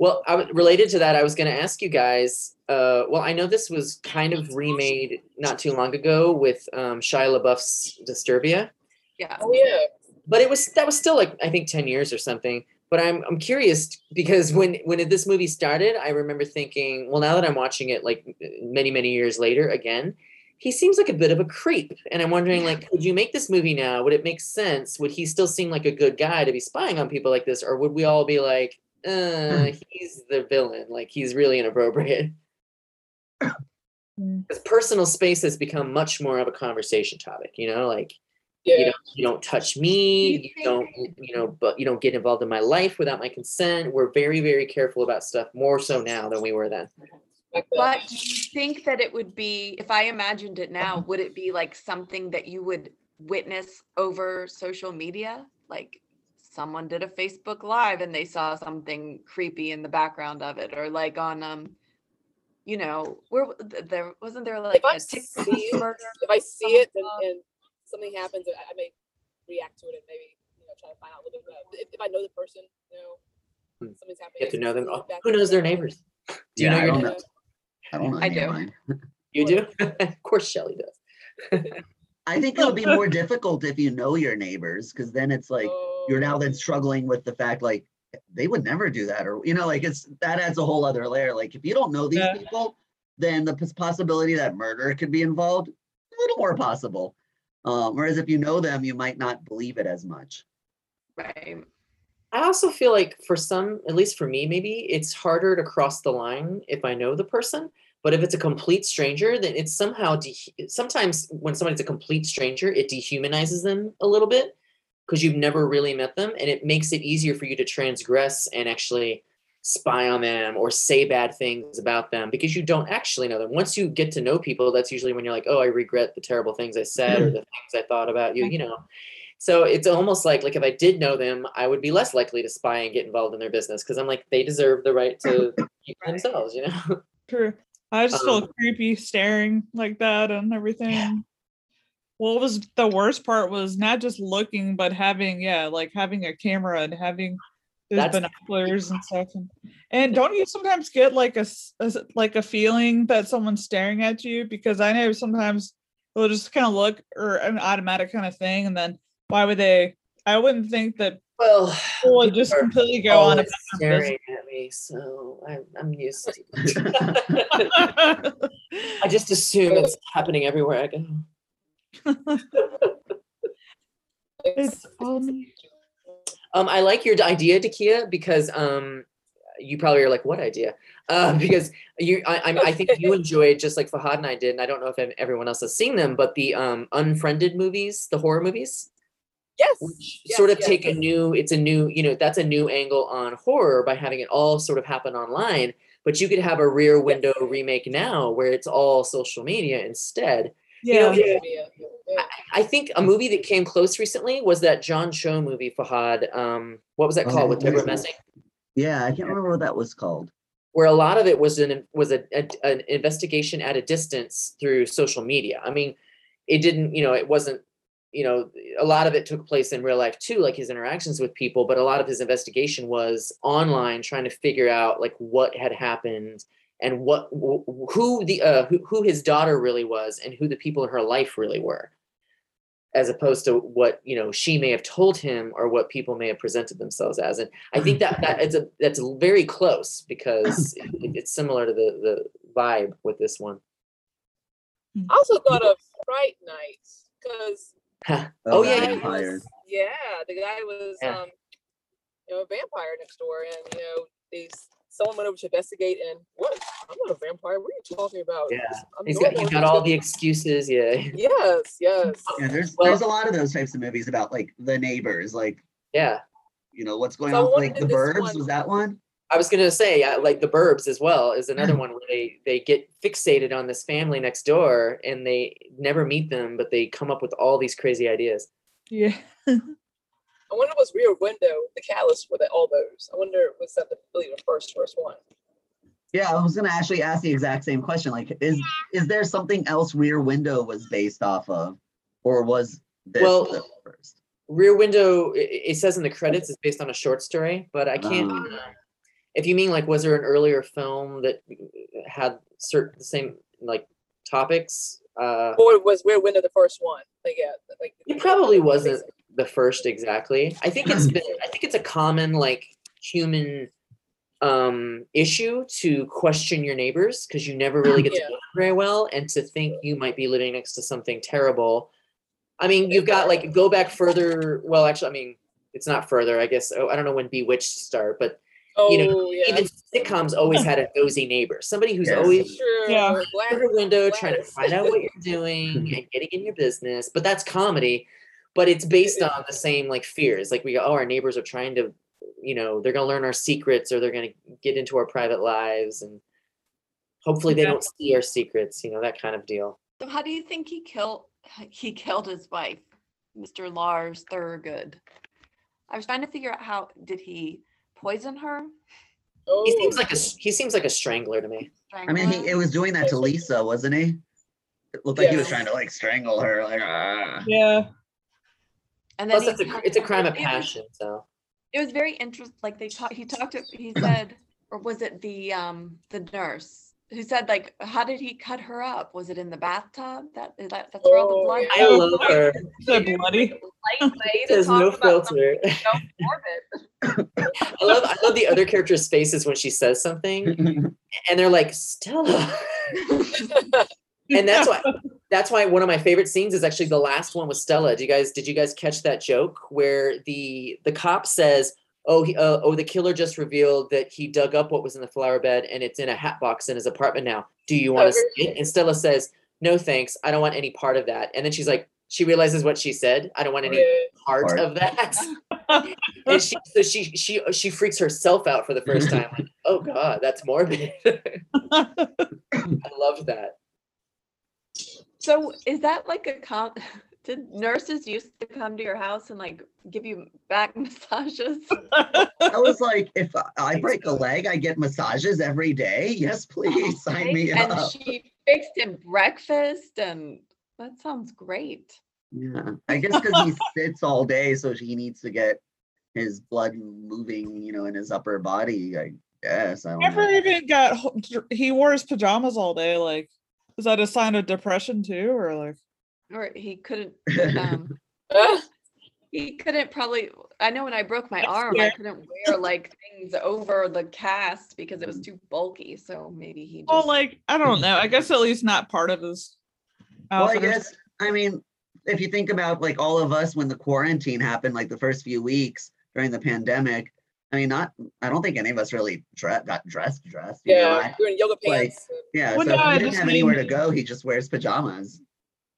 S1: Well, I, w- related to that, I was going to ask you guys. Uh, well, I know this was kind of remade not too long ago with um, Shia LaBeouf's Disturbia,
S5: yeah
S8: Oh yeah.
S1: but it was that was still like I think ten years or something. But I'm I'm curious because when when this movie started, I remember thinking, well, now that I'm watching it like many many years later again, he seems like a bit of a creep, and I'm wondering like, could you make this movie now? Would it make sense? Would he still seem like a good guy to be spying on people like this, or would we all be like, uh, he's the villain, like he's really inappropriate? Because personal space has become much more of a conversation topic, you know, like
S8: Yeah.
S1: you don't you don't touch me
S5: you
S1: you don't you know but you don't get involved in my life without my consent we're very very careful about stuff more so now than we were then.
S5: But do you think that it would be, if I imagined it now, would it be like something that you would witness over social media? Like someone did a Facebook Live and they saw something creepy in the background of it, or like on um you know, where there wasn't there like
S8: If I
S5: a tick
S8: see it,
S5: murder? *laughs*
S8: if I see it and, and something happens, I, I may react to it and maybe you know try to find out a little bit. About it. If, if I know the person, you know,
S1: Hmm.
S8: something's happening.
S1: You have to know them. Oh, Who knows their neighbors? *laughs* Do you
S4: Yeah,
S1: know
S4: I
S1: your neighbors?
S4: I don't know.
S5: I do.
S1: You do? *laughs* of course, Shelly does.
S4: I think it'll be more difficult if you know your neighbors, because then it's like you're now then
S8: Oh,
S4: struggling with the fact like they would never do that, or you know, like it's that adds a whole other layer. Like if you don't know these
S7: Yeah.
S4: people, then the possibility that murder could be involved a little more possible. Um, whereas if you know them, you might not believe it as much.
S5: Right.
S1: I also feel like for some, at least for me, maybe it's harder to cross the line if I know the person. But if it's a complete stranger, then it's somehow de- sometimes when somebody's a complete stranger, it dehumanizes them a little bit because you've never really met them, and it makes it easier for you to transgress and actually spy on them or say bad things about them because you don't actually know them. Once you get to know people, that's usually when you're like, "Oh, I regret the terrible things I said or hmm. the things I thought about you," hmm. you know. So it's almost like like if I did know them, I would be less likely to spy and get involved in their business because I'm like they deserve the right to *laughs* keep
S5: Right.
S1: themselves, you know.
S7: True. I just feel
S1: Um,
S7: creepy staring like that and everything. What was the worst part was not just looking, but having, yeah, like having a camera and having those binoculars and stuff. And, and don't you sometimes get like a, a like a feeling that someone's staring at you? Because I know sometimes they'll just kind of look or an automatic kind of thing, and then why would they? I wouldn't think that
S1: Well,
S7: people would just completely go on about
S1: staring at me, so I'm I'm used to *laughs* it. *laughs* I just assume it's happening everywhere I go. *laughs*
S7: it's me.
S1: Um, I like your idea, Takia, because um, you probably are like, what idea? Uh, because you, I, I'm, I think you enjoyed just like Fahad and I did, and I don't know if everyone else has seen them, but the um, unfriended movies, the horror movies,
S8: Yes.
S1: which
S8: yes,
S1: sort of
S8: yes.
S1: take a new, it's a new, you know, that's a new angle on horror by having it all sort of happen online. But you could have a Rear Window remake now where it's all social media instead.
S7: Yeah.
S1: know,
S8: Yeah, yeah, yeah.
S1: I think a movie that came close recently was that John Cho movie, Fahad. Um, what was that
S4: Oh,
S1: called with
S4: yeah.
S1: Debra Messing?
S4: Yeah, I can't remember what that was called.
S1: Where a lot of it was an was a, a- an investigation at a distance through social media. I mean, it didn't, you know, it wasn't, you know, a lot of it took place in real life too, like his interactions with people. But a lot of his investigation was online, trying to figure out like what had happened and what wh- who the uh, who, who his daughter really was and who the people in her life really were. As opposed to what you know she may have told him or what people may have presented themselves as. And i think that that is a that's very close because *laughs* it, it's similar to the the vibe with this one.
S8: I also thought of Fright Night because
S1: Oh,
S4: the
S1: yeah, yeah.
S8: yeah, the guy was
S1: Yeah.
S8: um, you know, a vampire next door, and you know, these someone went over to investigate, and what? I'm not a vampire. What are you talking about?
S1: Yeah.
S8: I'm
S1: he's got he's got all the excuses yeah
S8: Yes, yes.
S4: Yeah, there's
S1: Well-
S4: there's a lot of those types of movies about like the neighbors, like
S1: yeah
S4: you know what's going
S8: So I
S4: on. Like the
S8: this
S4: Burbs
S8: one-
S4: was that one?
S1: I was gonna say uh, like the burbs as well is another one where they they get fixated on this family next door and they never meet them but they come up with all these crazy ideas
S7: Yeah. *laughs*
S8: I wonder what's Rear Window, the catalyst for that, all those. I wonder was that the really the first first one.
S4: Yeah, I was gonna actually ask the exact same question. Like, is is there something else Rear Window was based off of, or was this
S1: Well,
S4: the first?
S1: Rear Window, i- i- it says in the credits, is based on a short story, but I can't.
S4: Oh.
S1: Uh, If you mean like, was there an earlier film that had certain the same like topics? Uh,
S8: Or was Rear Window the first one? Like yeah, like
S1: it probably wasn't the first exactly. I think it's been. I think it's a common like human um issue to question your neighbors because you never really get to know them very well and to think you might be living next to something terrible i mean you've got like go back further well actually i mean it's not further i guess oh, i don't know when bewitched start but
S8: Oh
S1: you know,
S8: yeah.
S1: even sitcoms always had a nosy neighbor somebody who's
S4: Yes.
S1: always
S8: Sure.
S7: Yeah.
S8: Glad-
S1: through the window trying to find out what you're doing *laughs* and getting in your business. But that's comedy. But it's based on the same like fears. Like we go, oh, our neighbors are trying to, you know, they're gonna learn our secrets or they're gonna get into our private lives and hopefully they
S7: Yeah.
S1: don't see our secrets, you know, that kind of deal.
S5: So how do you think he killed he killed his wife, Mr. Lars Thurgood? I was trying to figure out how did he poison her?
S1: He seems
S8: Oh,
S1: like a he seems like a strangler to me.
S4: I mean, he it was doing that to Lisa, wasn't he? It looked like he was trying to like strangle her, like ah.
S7: Yeah.
S5: And then
S1: Plus, it's a it's a crime of
S5: it was-
S1: passion. So
S5: It was very interesting. Like they talked, he talked, to- he *clears throat* said, or was it the um the nurse who said like, how did he cut her up? Was it in the bathtub? That is that that's where all the
S8: Oh,
S5: blood.
S8: yeah.
S1: I love her.
S7: So bloody.
S5: Light *laughs*
S1: There's no
S5: about something
S1: filter.
S5: so morbid. *laughs* *laughs*
S1: I love I love the other characters' faces when she says something, and they're like Stella. and that's why that's why one of my favorite scenes is actually the last one with Stella. Do you guys did you guys catch that joke where the the cop says, "Oh, he, uh, oh, the killer just revealed that he dug up what was in the flower bed and it's in a hat box in his apartment now. Do you want to see it?" And Stella says, "No, thanks. I don't want any part of that." And then she's like, she realizes what she said. I don't want any
S8: yeah.
S1: part
S4: Part.
S1: of that. *laughs* and she so she she she freaks herself out for the first time. Like, *laughs* oh god, that's morbid. *laughs* I loved that.
S5: So is that like a com? Did nurses used to come to your house and like give you back *laughs* massages?
S4: I was *laughs* like, if I- I break a leg, I get massages every day. Yes, please *laughs* sign me
S5: and
S4: up.
S5: And she fixed him breakfast, and that sounds great.
S4: Yeah, I guess because he sits all day, so he needs to get his blood moving, you know, in his upper body. I guess I don't
S7: Never
S4: know.
S7: even got. He wore his pajamas all day. Like, is that a sign of depression too, or like?
S5: Or he couldn't. Um, *laughs* *laughs* he couldn't probably. I know when I broke my arm. I couldn't wear like things over the cast because it was too bulky. So maybe he just.
S7: Well, like I don't know. I guess at least not part of his.
S4: Well, I guess I mean, if you think about like all of us when the quarantine happened, like the first few weeks during the pandemic, I mean, not I don't think any of us really dre- got dressed dressed. you know,
S8: yeah,
S4: I-
S8: you're in yoga pants. and-
S4: yeah.
S7: Well,
S4: so
S7: no,
S4: he didn't have anywhere to go, he just wears pajamas.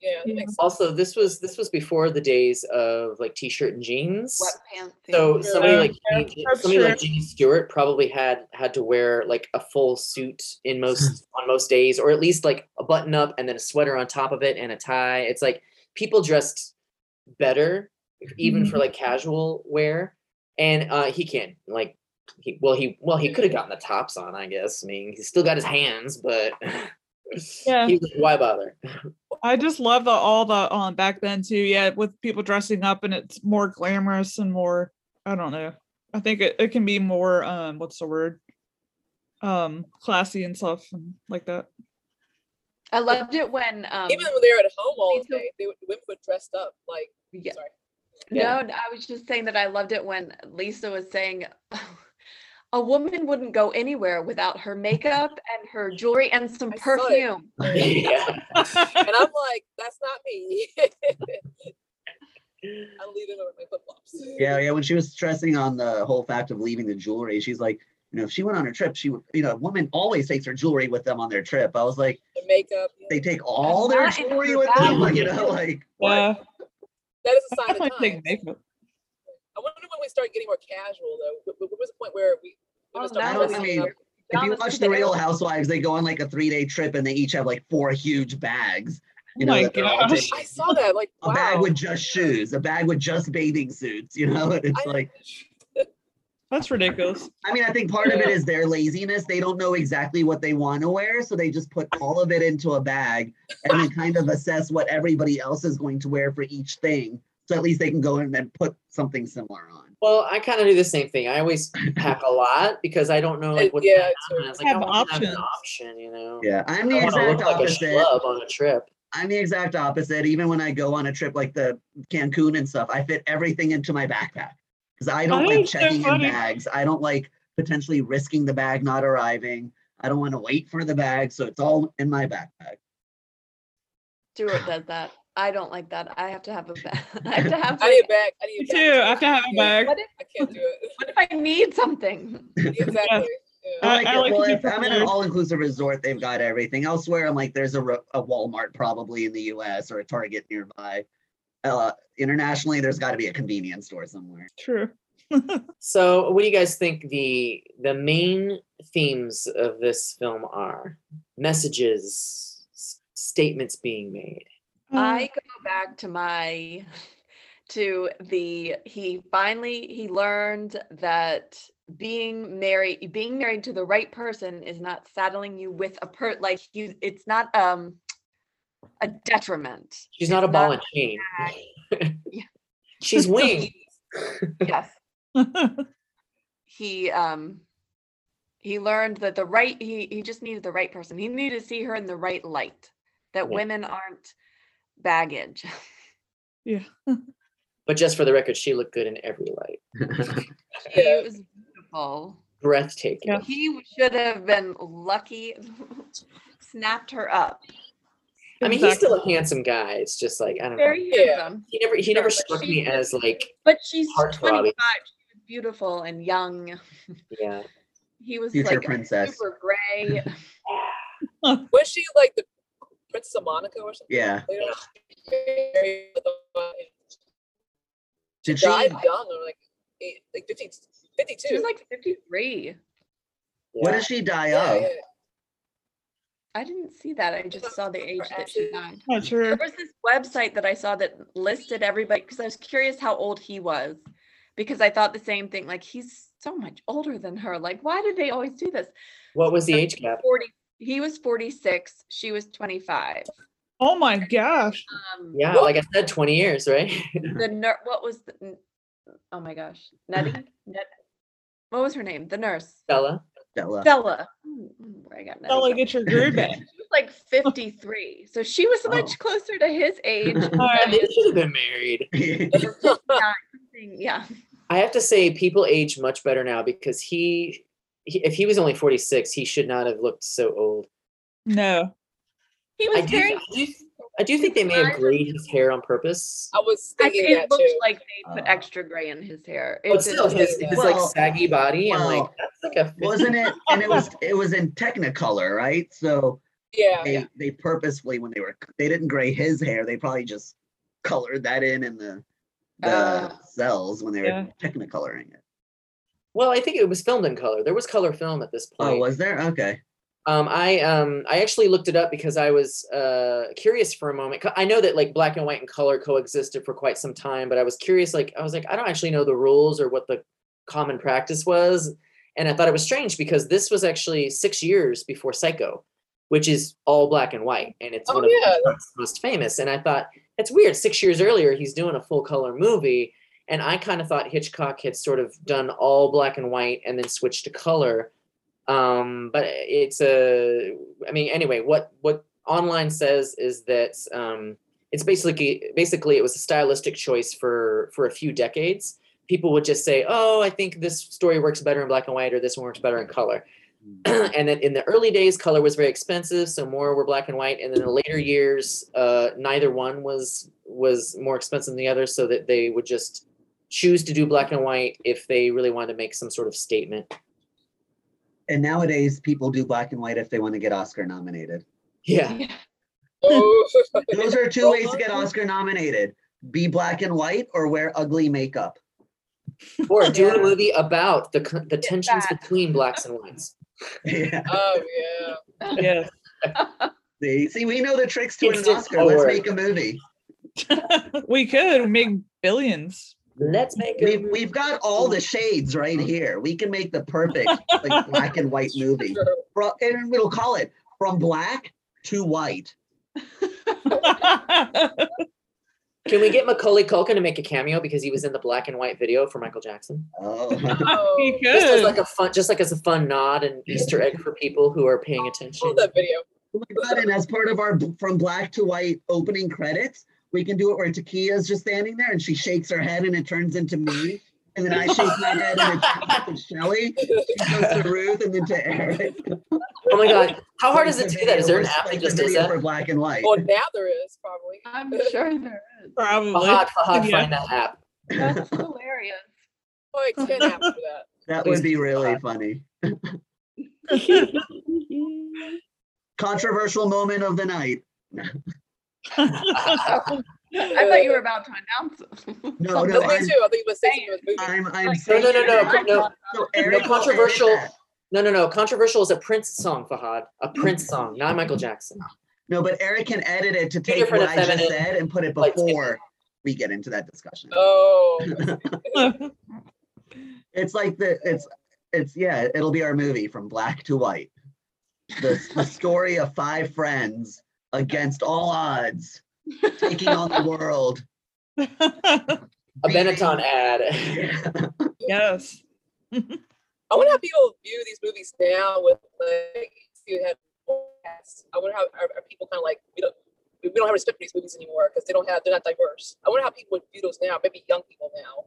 S8: Yeah, that
S7: Yeah.
S8: makes sense.
S1: Also, this was this was before the days of like t-shirt and jeans.
S5: Sweatpants.
S1: So
S5: yeah.
S1: somebody like
S7: yeah,
S1: Jimmy-
S7: that's
S1: somebody like
S7: true.
S1: Jimmy Stewart probably had had to wear like a full suit in most *laughs* on most days, or at least like a button up and then a sweater on top of it and a tie. It's like people dressed better even for like casual wear, and uh, he can't like he well he well he could have gotten the tops on I guess. I mean he's still got his hands, but *laughs*
S7: Yeah.
S1: he like, why bother? *laughs*
S7: I just love the all the um back then too. Yeah, with people dressing up and it's more glamorous and more. I don't know. I think it, it can be more um what's the word? Um, classy and stuff and like that.
S5: I loved it when um
S8: Even when they were at home all day, they would, women would dressed up like.
S5: Yeah.
S8: Sorry.
S1: Yeah.
S5: No, I was just saying that I loved it when Lisa was saying *laughs* a woman wouldn't go anywhere without her makeup *laughs* and her jewelry and some
S8: I
S5: perfume. *laughs*
S1: yeah.
S8: And I'm like, that's not me. *laughs* I'm leaving with my flip flops.
S4: Yeah, yeah. When she was stressing on the whole fact of leaving the jewelry, she's like, you know, if she went on a trip, she would, you know, a woman always takes her jewelry with them on their trip. I was like,
S8: The makeup. yeah.
S4: they take all their jewelry with them, like, you know, like what?
S8: That is a sign of
S7: definitely take makeup.
S8: I wonder when we start getting more casual though. Wh- wh- What was the point where we? women
S5: Oh,
S8: started
S4: I don't- I mean. If you watch the
S5: the
S4: Real. Housewives, they go on like a three day trip and they each have like four huge bags. You
S7: Oh
S4: know,
S7: my
S4: that they're all
S7: gosh.
S4: taking.
S8: I saw that. Like, *laughs*
S4: a bag with just shoes, a bag with just bathing suits, you know? It's
S8: I-
S4: like, *laughs*
S7: That's ridiculous.
S4: I mean, I think part of it is their laziness. They don't know exactly what they want to wear. So they just put all of it into a bag and then kind of assess what everybody else is going to wear for each thing. So at least they can go in and put something similar on.
S1: Well, I kind of do the same thing. I always pack a lot because I don't know like what's
S8: yeah,
S1: gonna happen.
S8: too.
S1: I like,
S7: Have
S1: I want to have an
S7: options.
S1: option, you know.
S4: Yeah. I'm the
S1: want to look
S4: exact
S1: like a
S4: opposite.
S1: on a trip.
S4: I'm the exact opposite. Even when I go on a trip like the Cancun and stuff, I fit everything into my backpack because I don't
S7: That
S4: like
S7: is so
S4: checking in bags. I don't like potentially risking the bag not arriving. I don't want to wait for the bag, so it's all in my backpack.
S5: Stuart does that. I don't like that. I have to have a bag. *laughs* I have to *laughs* have.
S8: I need a bag. I need a
S7: too. I have to have a bag.
S5: what if
S8: I can't do it.
S5: what if I need something? *laughs*
S8: Exactly.
S7: I-
S8: Yeah.
S4: I like
S7: I
S4: it.
S7: like to
S4: well,
S7: be
S4: if I'm in an all-inclusive resort, they've got everything. Elsewhere, I'm like, there's a, a Walmart probably in the U.S. or a Target nearby. Uh, internationally, there's got to be a convenience store somewhere.
S7: True.
S1: So, what do you guys think the the main themes of this film are? Messages, s- statements being made.
S5: I go back to my *laughs* to the he finally he learned that being married being married to the right person is not saddling you with a per like you it's not um a detriment.
S1: She's not a ball
S5: not
S1: and chain. *laughs*
S5: Yeah.
S1: She's *laughs*
S5: he- yes. He um he learned that the right he he just needed the right person. He needed to see her in the right light. That
S1: Yeah.
S5: women aren't baggage.
S7: yeah. *laughs*
S1: But just for the record, she looked good in every light. *laughs*
S5: She was beautiful.
S1: Breathtaking.
S7: Yeah.
S5: He should have been lucky, *laughs* snapped her up.
S1: I mean, he's still a handsome guy. It's just like I don't know.
S5: Very
S8: Yeah.
S5: handsome.
S1: He never he never
S5: Sure, but
S1: struck me as like
S5: But she's 25. She was beautiful and young.
S1: yeah.
S5: He was
S4: Future
S5: like
S4: princess.
S5: super gray.
S8: Was she like the Princess of Monaco or something?
S4: Yeah.
S8: Later on, she married with a-
S4: Did she?
S8: died young, or like eight, like 50, 52.
S5: She was like 53.
S4: What
S1: yeah.
S4: did she die
S8: yeah,
S4: of?
S8: yeah.
S5: I didn't see that. I just saw the age that she
S8: acid.
S5: died.
S7: Not sure.
S5: There was this website that I saw that listed everybody because I was curious how old he was because I thought the same thing. Like he's so much older than her. Like why did they always do this?
S1: What was the age gap?
S5: 40. He was 46. She was 25.
S7: Oh my gosh.
S5: Um,
S1: Yeah, like I said, 20 years, right? *laughs*
S5: The ner- what was the? Oh my gosh, Nettie. *laughs* Net- what was her name? The nurse.
S1: Stella.
S4: Stella.
S5: Stella. Mm, mm, I got Nettie
S7: Stella,
S5: from.
S7: get your groove back. *laughs*
S5: She was like 53. So she was
S4: Oh.
S5: much closer to his age.
S7: All right.
S1: they should have been married.
S5: yeah.
S1: I have to say, people age much better now because he, he, if he was only 46, he should not have looked so old.
S7: No.
S5: He
S1: I
S5: was
S1: do,
S5: very
S1: I do, I do think they may have grayed his hair on purpose.
S8: I was
S5: I
S8: thinking
S5: think it
S8: that
S5: looked
S8: too.
S5: like they put
S4: Uh,
S5: extra gray in his hair. It
S1: But still, his, his
S4: Well,
S1: like saggy body, I'm like, that's like a.
S4: Wasn't it? And it was *laughs* it was in Technicolor, right? So
S8: yeah,
S4: they
S8: yeah.
S4: they purposefully when they were they didn't gray his hair, they probably just colored that in in the the
S5: Uh,
S4: cells when they were
S7: yeah.
S4: technicoloring it.
S1: Well, I think it was filmed in color. There was color film at this point.
S4: Oh, was there? Okay.
S1: Um, I um, I actually looked it up because I was uh, curious for a moment. I know that like black and white and color coexisted for quite some time, but I was curious. Like I was like, I don't actually know the rules or what the common practice was, and I thought it was strange because this was actually six years before Psycho, which is all black and white, and it's
S8: Oh,
S1: one of
S8: yeah.
S1: Hitchcock's most famous. And I thought it's weird. Six years earlier, he's doing a full color movie, and I kind of thought Hitchcock had sort of done all black and white and then switched to color. Um but it's a i mean anyway what what online says is that um it's basically basically it was a stylistic choice for for a few decades. People would just say oh i think this story works better in black and white or this one works better in color. *clears throat* And then in the early days color was very expensive so more were black and white. And then in the later years uh neither one was was more expensive than the other so that they would just choose to do black and white if they really wanted to make some sort of statement
S4: And nowadays people do black and white if they want to get Oscar nominated.
S1: yeah. *laughs*
S4: Those are two ways to get Oscar nominated. Be black and white or wear ugly makeup.
S1: or do a movie about the co- the tensions
S5: that.
S1: between blacks and whites.
S4: Yeah.
S8: Oh yeah.
S7: Yes.
S4: See, see, we know the tricks to
S1: It's
S4: an
S1: just
S4: Oscar. Let's make a movie. *laughs*
S7: we could make billions.
S1: Let's make a
S4: We've, we've got all the shades right here. We can make the perfect like *laughs* black and white movie. From, and we'll call it from black to white. *laughs*
S1: Can we get Macaulay Culkin to make a cameo because he was in the black and white video for Michael Jackson?
S4: Oh, *laughs*
S8: Oh,
S7: he
S1: Just as
S7: could.
S1: like a fun, just like as a fun nod and Easter egg for people who are paying attention.
S8: saw that video.
S4: Oh my god! And as part of our from black to white opening credits, we can do it where Takia's just standing there and she shakes her head and it turns into me, and then I shake my head and it turns to Shelly. She goes to Ruth and then to Eric.
S1: Oh my god, how hard is it to do that? Is there an app that just
S4: the
S1: does that?
S4: for black and white?
S8: Well, now there is probably.
S5: I'm sure there is.
S7: Probably.
S1: Fahad, Fahad,
S7: Yeah.
S1: find that app.
S5: That's hilarious.
S8: Like ten apps for that.
S4: that would be
S1: keep
S4: really
S1: that.
S4: funny. *laughs* Controversial moment of the night. *laughs* *laughs*
S5: I thought you were about to announce it.
S4: No, *laughs*
S5: Something.
S4: no,
S8: Me
S4: I'm-
S8: too. I think it was saying it was.
S4: I'm I'm
S5: Like,
S4: saying
S1: no, no, no,
S4: Eric-
S1: no.
S4: so Eric
S1: controversial- No, no, no. Controversial is a Prince song, Fahad. A Prince song, not Michael Jackson.
S4: No, but Eric can edit it to take what I just
S1: feminine
S4: said and put it
S1: lights.
S4: before we get into that discussion.
S8: Oh,
S4: It's like the it's it's yeah, it'll be our movie from black to white. The the story of five friends against all odds, taking on the *laughs* world.
S1: A Benetton ad. *laughs*
S7: yes.
S8: I wonder how people view these movies now with like you have cast. I wonder how are, are people kind of like we don't we we don't have respect for these movies anymore because they don't have they're not diverse. I wonder how people would view those now, maybe young people now,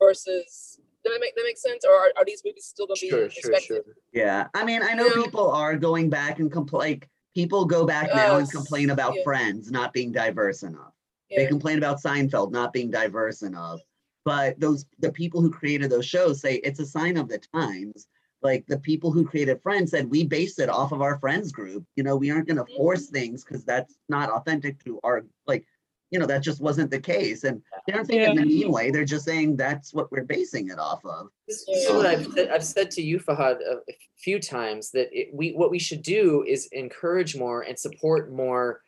S8: versus does that make that make sense? Or are, are these movies still gonna be
S1: Sure, sure,
S8: respected?
S1: sure.
S4: Yeah, I mean, I know
S8: Yeah.
S4: people are going back and complain. Like, people go back now and complain about
S8: yeah.
S4: Friends not being diverse enough. They complain about Seinfeld not being diverse enough. But those the people who created those shows say it's a sign of the times. Like the people who created Friends said, we based it off of our friends group. You know, we aren't going to force mm-hmm. things because that's not authentic to our like. You know, that just wasn't the case, and they aren't saying it in a mean way. They're just saying that's what we're basing it off of.
S1: This this is what I've said, I've said to you, Fahad, a a few times that it, we what we should do is encourage more and support more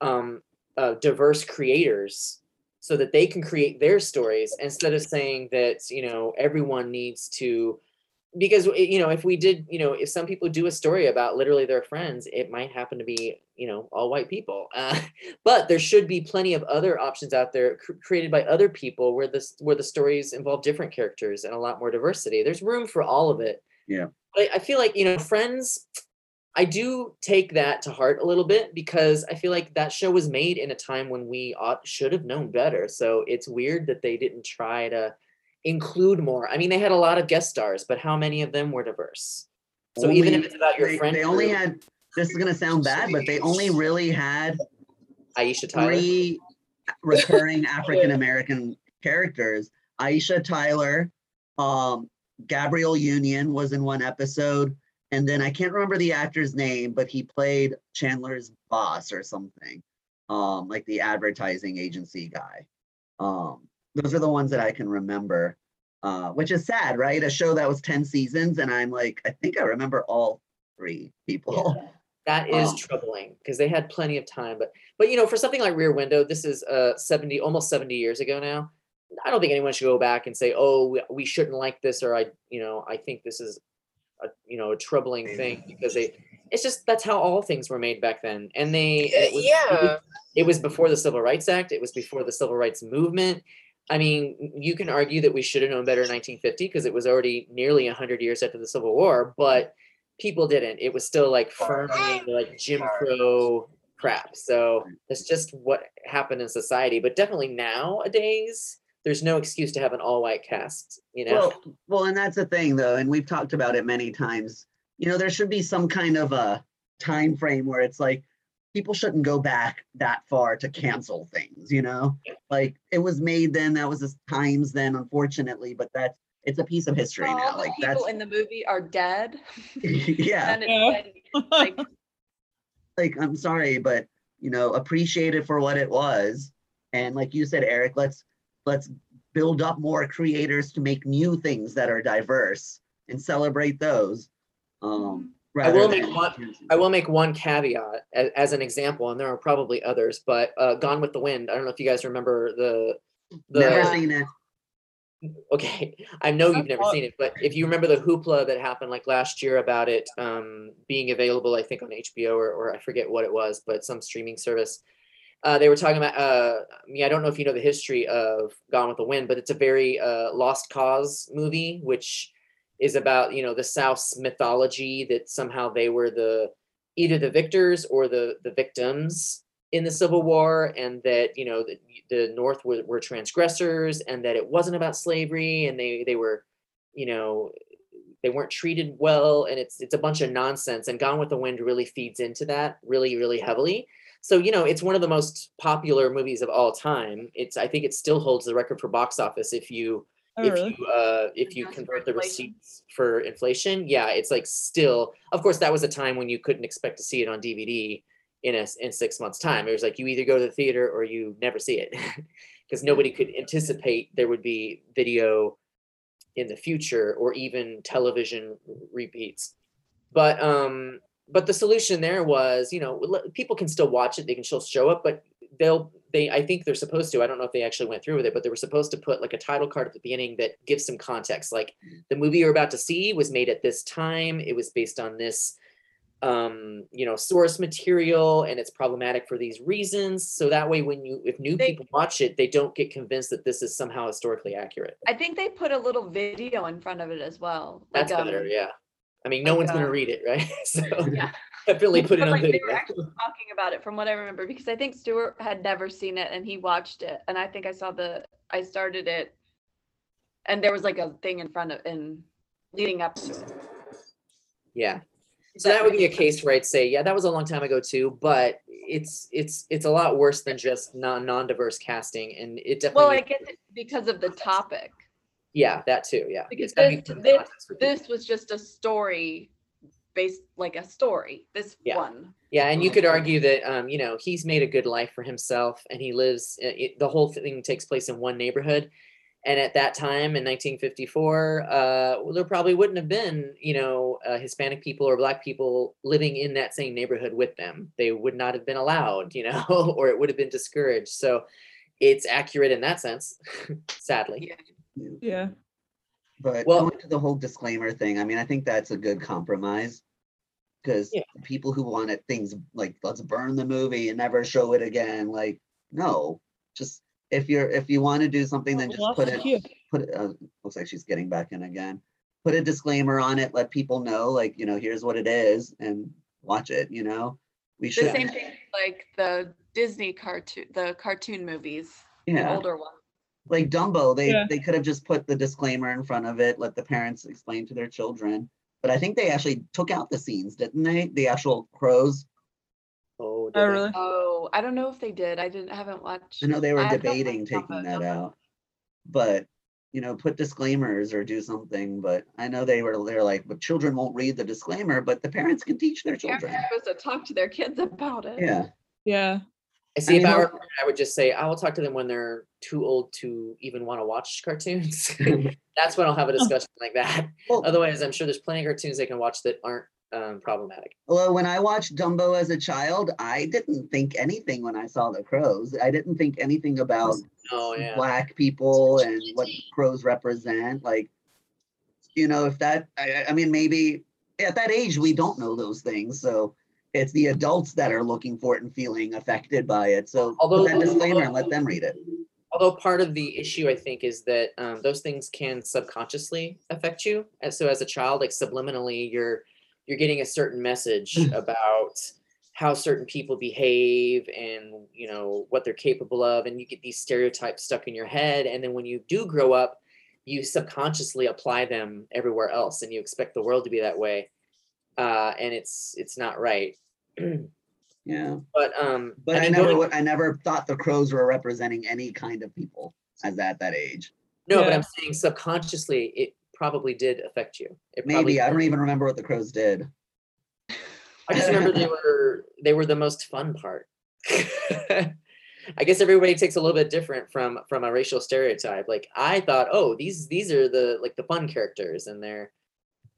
S1: um, uh, diverse creators so that they can create their stories instead of saying that you know everyone needs to because you know if we did you know if some people do a story about literally their friends it might happen to be you know all white people uh, *laughs* but there should be plenty of other options out there cr- created by other people where this where the stories involve different characters and a lot more diversity. There's room for all of it.
S4: Yeah.
S1: I, I feel like you know friends i do take that to heart a little bit because i feel like that show was made in a time when we ought should have known better. So it's weird that they didn't try to include more. I mean they had a lot of guest stars but how many of them were diverse? So even if it's about your
S4: they,
S1: friend
S4: they only
S1: group,
S4: had this is gonna sound bad, but they only really had
S1: aisha tyler
S4: three recurring African American characters. Aisha Tyler, um, Gabrielle Union was in one episode, and then I can't remember the actor's name, but he played Chandler's boss or something, um, like the advertising agency guy. Um, those are the ones that I can remember. Uh, which is sad, right? A show that was 10 seasons, and I'm like, I think I remember all three people. *laughs*
S1: That is
S4: Oh.
S1: troubling because they had plenty of time. But but you know, for something like Rear Window, this is uh 70, almost 70 years ago now. I don't think anyone should go back and say, oh, we, we shouldn't like this, or I, you know, I think this is a you know a troubling thing because they it's just that's how all things were made back then. And they and it was, it was-
S8: yeah.
S1: it was before the Civil Rights Act, it was before the Civil Rights Movement. I mean, you can argue that we should have known better in 1950 because it was already nearly 100 years after the Civil War, but people didn't. It was still like firmly like Jim Crow crap. So that's just what happened in society. But definitely nowadays, there's no excuse to have an all white cast, you know?
S4: Well, well, and that's the thing though, and we've talked about it many times. You know, there should be some kind of a time frame where it's like people shouldn't go back that far to cancel things, you know? Like it was made then, that was the times then, unfortunately, but that's it's a piece of history
S5: All
S4: now.
S5: the
S4: Like
S5: people
S4: that's
S5: in the movie are dead. *laughs*
S4: yeah.
S5: And it's
S7: Yeah.
S5: like, *laughs*
S4: like I'm sorry, but you know, appreciate it for what it was. And like you said, Eric, let's let's build up more creators to make new things that are diverse and celebrate those. Um,
S1: I will make
S4: than-
S1: one- I will make one caveat as, as an example, and there are probably others, but uh, Gone with the Wind. I don't know if you guys remember the the
S4: Never seen it.
S1: Okay *laughs* i know you've never seen it but if you remember the hoopla that happened like last year about it um, being available i think on hbo or, or i forget what it was but some streaming service uh, they were talking about uh, i mean i don't know if you know the history of gone with the wind but it's a very uh, lost cause movie which is about you know the south's mythology that somehow they were the either the victors or the the victims in the Civil War, and that you know the, the North were, were transgressors, and that it wasn't about slavery, and they they were, you know, they weren't treated well, and it's it's a bunch of nonsense. And Gone with the Wind really feeds into that really really heavily. So you know, it's one of the most popular movies of all time. It's I think it still holds the record for box office if you
S7: Oh,
S1: if
S7: really?
S1: you uh if you convert the receipts for inflation yeah it's like still of course that was a time when you couldn't expect to see it on dvd in a in six months time it was like you either go to the theater or you never see it *laughs* because nobody could anticipate there would be video in the future or even television repeats but um but the solution there was you know people can still watch it they can still show up but they'll they I think they're supposed to. I don't know if they actually went through with it, but they were supposed to put like a title card at the beginning that gives some context. Like the movie you're about to see was made at this time. It was based on this um you know source material and it's problematic for these reasons so that way when you if new
S5: They-
S1: people watch it they don't get convinced that this is somehow historically accurate
S5: I think they put a little video in front of it as well.
S1: that's
S5: like,
S1: better
S5: um,
S1: yeah i mean no
S5: like,
S1: one's going to
S5: uh,
S1: read it right *laughs* so *laughs*
S5: Yeah.
S1: definitely put it on
S5: like,
S1: video
S5: they were actually talking about it from what I remember because I think Stuart had never seen it and he watched it and I think I saw the I started it and there was like a thing in front of in leading up to it.
S1: yeah so that would be a case where i'd say yeah that was a long time ago too but it's it's it's a lot worse than just non non-diverse casting and it definitely
S5: Well, I guess it's because of the topic.
S1: yeah that too yeah
S5: Because this- this-
S1: context for people.
S5: This was just a story based like a story. This
S1: Yeah.
S5: one.
S1: Yeah, and you could argue that um, you know he's made a good life for himself, and he lives. It, the whole thing takes place in one neighborhood, and at that time in 1954, uh, well, there probably wouldn't have been you know uh, Hispanic people or Black people living in that same neighborhood with them. They would not have been allowed, *laughs* you know, or it would have been discouraged. So it's accurate in that sense, *laughs* sadly.
S5: Yeah.
S7: Yeah.
S4: But
S1: Well-
S4: going to the whole disclaimer thing, I mean, I think that's a good compromise. Because
S1: Yeah.
S4: people who wanted things like let's burn the movie and never show it again, like no, just if you're if you want to do something, then just
S7: Lost
S4: put it
S7: cue.
S4: put it. Uh, looks like she's getting back in again. Put a disclaimer on it. Let people know, like you know, here's what it is, and watch it. You know, we should.
S5: The same thing like the Disney cartoon the cartoon movies. the older one.
S4: like Dumbo, they
S7: Yeah.
S4: they could have just put the disclaimer in front of it, let the parents explain to their children. But I think they actually took out the scenes, didn't they? The actual crows.
S1: Oh, oh, did
S7: Oh,
S1: they?
S7: really?
S5: Oh, I don't know if they did. I didn't haven't watched.
S4: I know they were
S5: I don't
S4: debating taking
S5: Dumbo,
S4: that
S5: Dumbo.
S4: out, but you know, put disclaimers or do something. But I know they were they're like, but children won't read the disclaimer, but the parents can teach their
S5: Parents
S4: children.
S5: are supposed to talk to their kids about it.
S4: Yeah,
S7: Yeah.
S1: I see. if
S4: mean,
S1: I were, a parent, I would just say I will talk to them when they're too old to even want to watch cartoons. *laughs* That's when I'll have a *laughs* discussion like that.
S4: Well-
S1: Otherwise, I'm sure there's plenty of cartoons they can watch that aren't um, problematic.
S4: Well, when I watched Dumbo as a child, I didn't think anything when I saw the crows. I didn't think anything about
S1: Oh yeah.
S4: black people and what crows represent. Like, you know, if that, I, I- mean, maybe at that age, we don't know those things. So it's the adults that are looking for it and feeling affected by it. So
S1: Although-
S4: put that disclaimer and let them read it.
S1: Although part of the issue, I think, is that um, those things can subconsciously affect you. And so, as a child, like subliminally, you're you're getting a certain message about how certain people behave and you know what they're capable of, and you get these stereotypes stuck in your head. And then when you do grow up, you subconsciously apply them everywhere else, and you expect the world to be that way. Uh, and it's it's not right. *clears throat*
S4: Yeah.
S1: but um,
S4: But I,
S1: mean,
S4: never,
S1: going-
S4: would- I never thought the crows were representing any kind of people as at that age.
S1: No, but I'm saying subconsciously it probably did affect you. It probably
S4: Maybe I don't even remember what the crows did.
S1: I just remember they *laughs* were they were the most fun part. *laughs* I guess everybody takes a little bit different from from a racial stereotype. Like I thought, oh, these these are the like the fun characters, and they're.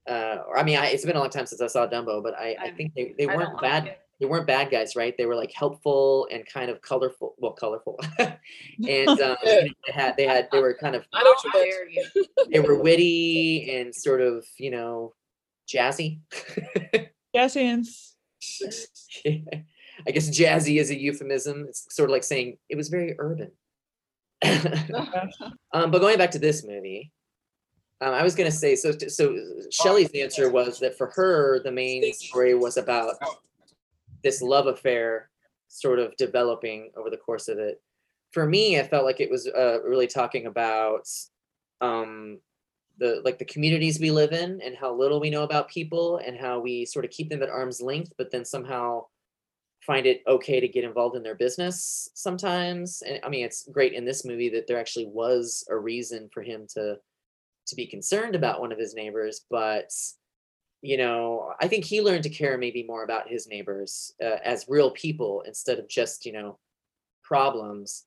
S1: Uh, or I mean, I, it's been a long time since I saw Dumbo, but I, I think they, they weren't
S5: like
S1: bad.
S5: it.
S1: They weren't bad guys, right? They were like helpful and kind of colorful. Well, colorful, *laughs* and um, *laughs* you know, they had they had they were kind of
S8: I know what you meant.
S5: Dare you.
S1: they were witty and sort of you know jazzy
S7: Yes, hands. *laughs*
S1: i guess jazzy is a euphemism it's sort of like saying it was very urban um, but going back to this movie um, i was going to say so so shelley's answer was that for her the main story was about this love affair sort of developing over the course of it. For me i felt like it was uh, really talking about um, the like the communities we live in and how little we know about people and how we sort of keep them at arm's length but then somehow find it okay to get involved in their business sometimes. And i mean it's great in this movie that there actually was a reason for him to to be concerned about one of his neighbors but you know i think he learned to care maybe more about his neighbors uh, as real people instead of just you know problems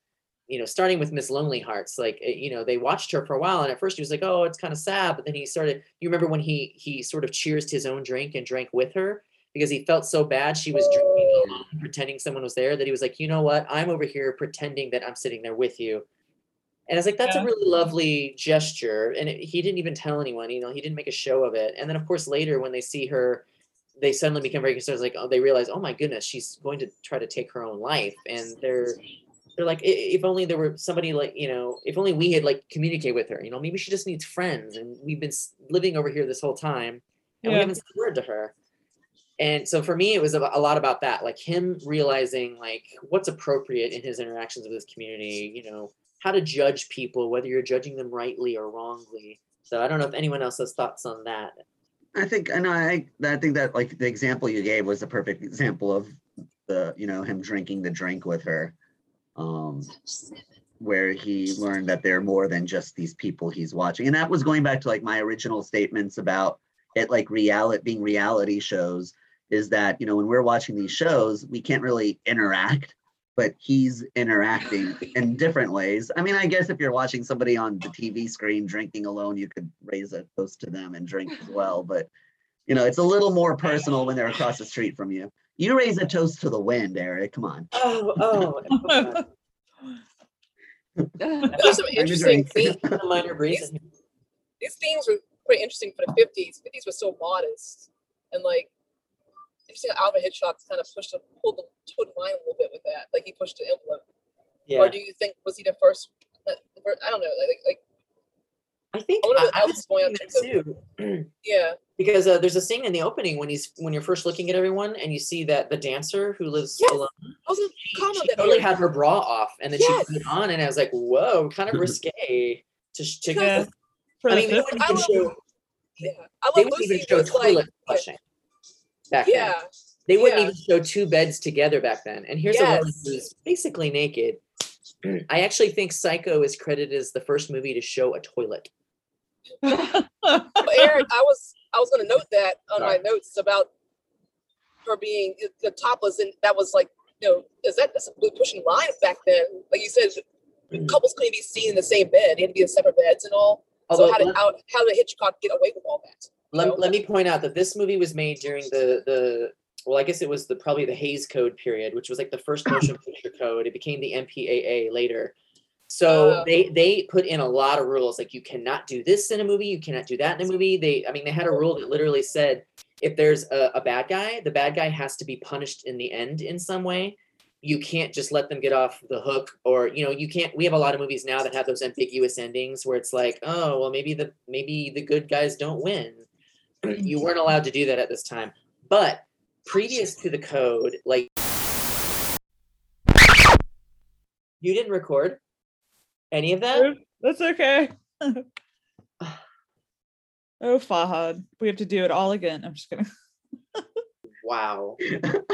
S1: you know, starting with Miss Lonely Hearts, like eh, you know, they watched her for a while, and at first he was like, "Oh, it's kind of sad," but then he started. You remember when he he sort of cheersed his own drink and drank with her because he felt so bad she was drinking alone, pretending someone was there that he was like, you know what? I'm over here pretending that I'm sitting there with you. And I was like, that's
S7: Yeah.
S1: a really lovely gesture. And it, he didn't even tell anyone, you know, he didn't make a show of it. And then, of course, later when they see her, they suddenly become very concerned. Like, oh, they realize, oh my goodness, she's going to try to take her own life. And they're, they're like, if only there were somebody like, you know, if only we had like communicate with her, you know, maybe she just needs friends. And we've been living over here this whole time and we haven't said a word to her. And so for me, it was a, a lot about that, like him realizing like what's appropriate in his interactions with his community, you know, how to judge people, whether you're judging them rightly or wrongly. So I don't know if anyone else has thoughts on that.
S4: I think, and I, I think that like the example you gave was a perfect example of the, you know, him drinking the drink with her. Um, where he learned that they're more than just these people he's watching. And that was going back to like my original statements about it like reality being reality shows is that, you know, when we're watching these shows, we can't really interact, but he's interacting in different ways. I mean, I guess if you're watching somebody on the TV screen drinking alone, you could raise a toast to them and drink as well. But you know, it's a little more personal when they're across the street from you. You raise a toast to the wind, Eric. Come on.
S1: Oh, oh, *laughs* *laughs*
S8: There's some interesting
S4: drink.
S8: themes. *laughs*
S1: a minor breeze. in here.
S8: These themes were pretty interesting for the fifties. Fifties were so modest and like interesting how Alfred Hitchcock kind of pushed the pulled the towed the line a little bit with that. Like he pushed the envelope.
S1: Yeah,
S8: Or do you think was he the first? the fir- I don't know. Like like
S1: I think
S8: I wonder
S1: I, I was
S8: going on
S1: thinking
S8: to
S1: that too. *clears throat*
S8: yeah.
S1: because uh, there's a scene in the opening when he's when you're first looking at everyone and you see that the dancer who lives
S8: Yes.
S1: alone
S8: I was gonna comment
S1: she
S8: that
S1: totally had her bra off and then
S8: Yes.
S1: she put it on and I was like, whoa, kind of *laughs* risque to, sh- to
S7: Yeah.
S1: I mean, they wouldn't
S8: I
S1: even
S8: love
S1: show
S8: Yeah. I
S1: they
S8: love
S1: wouldn't even show
S8: was like
S1: toilet flushing back then.
S8: yeah.
S1: They wouldn't
S8: yeah.
S1: even show two beds together back then. And here's a woman who's basically naked. *clears throat* I actually think Psycho is credited as the first movie to show a toilet.
S8: But Eric, I was I was gonna note that on my notes about her being the topless and that was like, you know, is that that's really pushing lines back then? Like you said,
S1: Mm.
S8: couples couldn't be seen in the same bed. They had to be in separate beds and all.
S1: Although
S8: so how did how, how did Hitchcock get away with all that?
S1: Let, let me point out that this movie was made during the the well i guess it was the probably the Hays code period which was like the first *coughs* motion picture code. It became the mpaa later. So
S8: Oh.
S1: they they put in a lot of rules like you cannot do this in a movie you cannot do that in a movie. They i mean they had a rule that literally said if there's a, a bad guy the bad guy has to be punished in the end in some way. You can't just let them get off the hook or you know you can't we have a lot of movies now that have those ambiguous endings where it's like oh well maybe the maybe the good guys don't win you weren't allowed to do that at this time but previous to the code like you didn't record any of that
S7: That's okay. *sighs* oh, Fahad, we have to do it all again. I'm just kidding.
S1: wow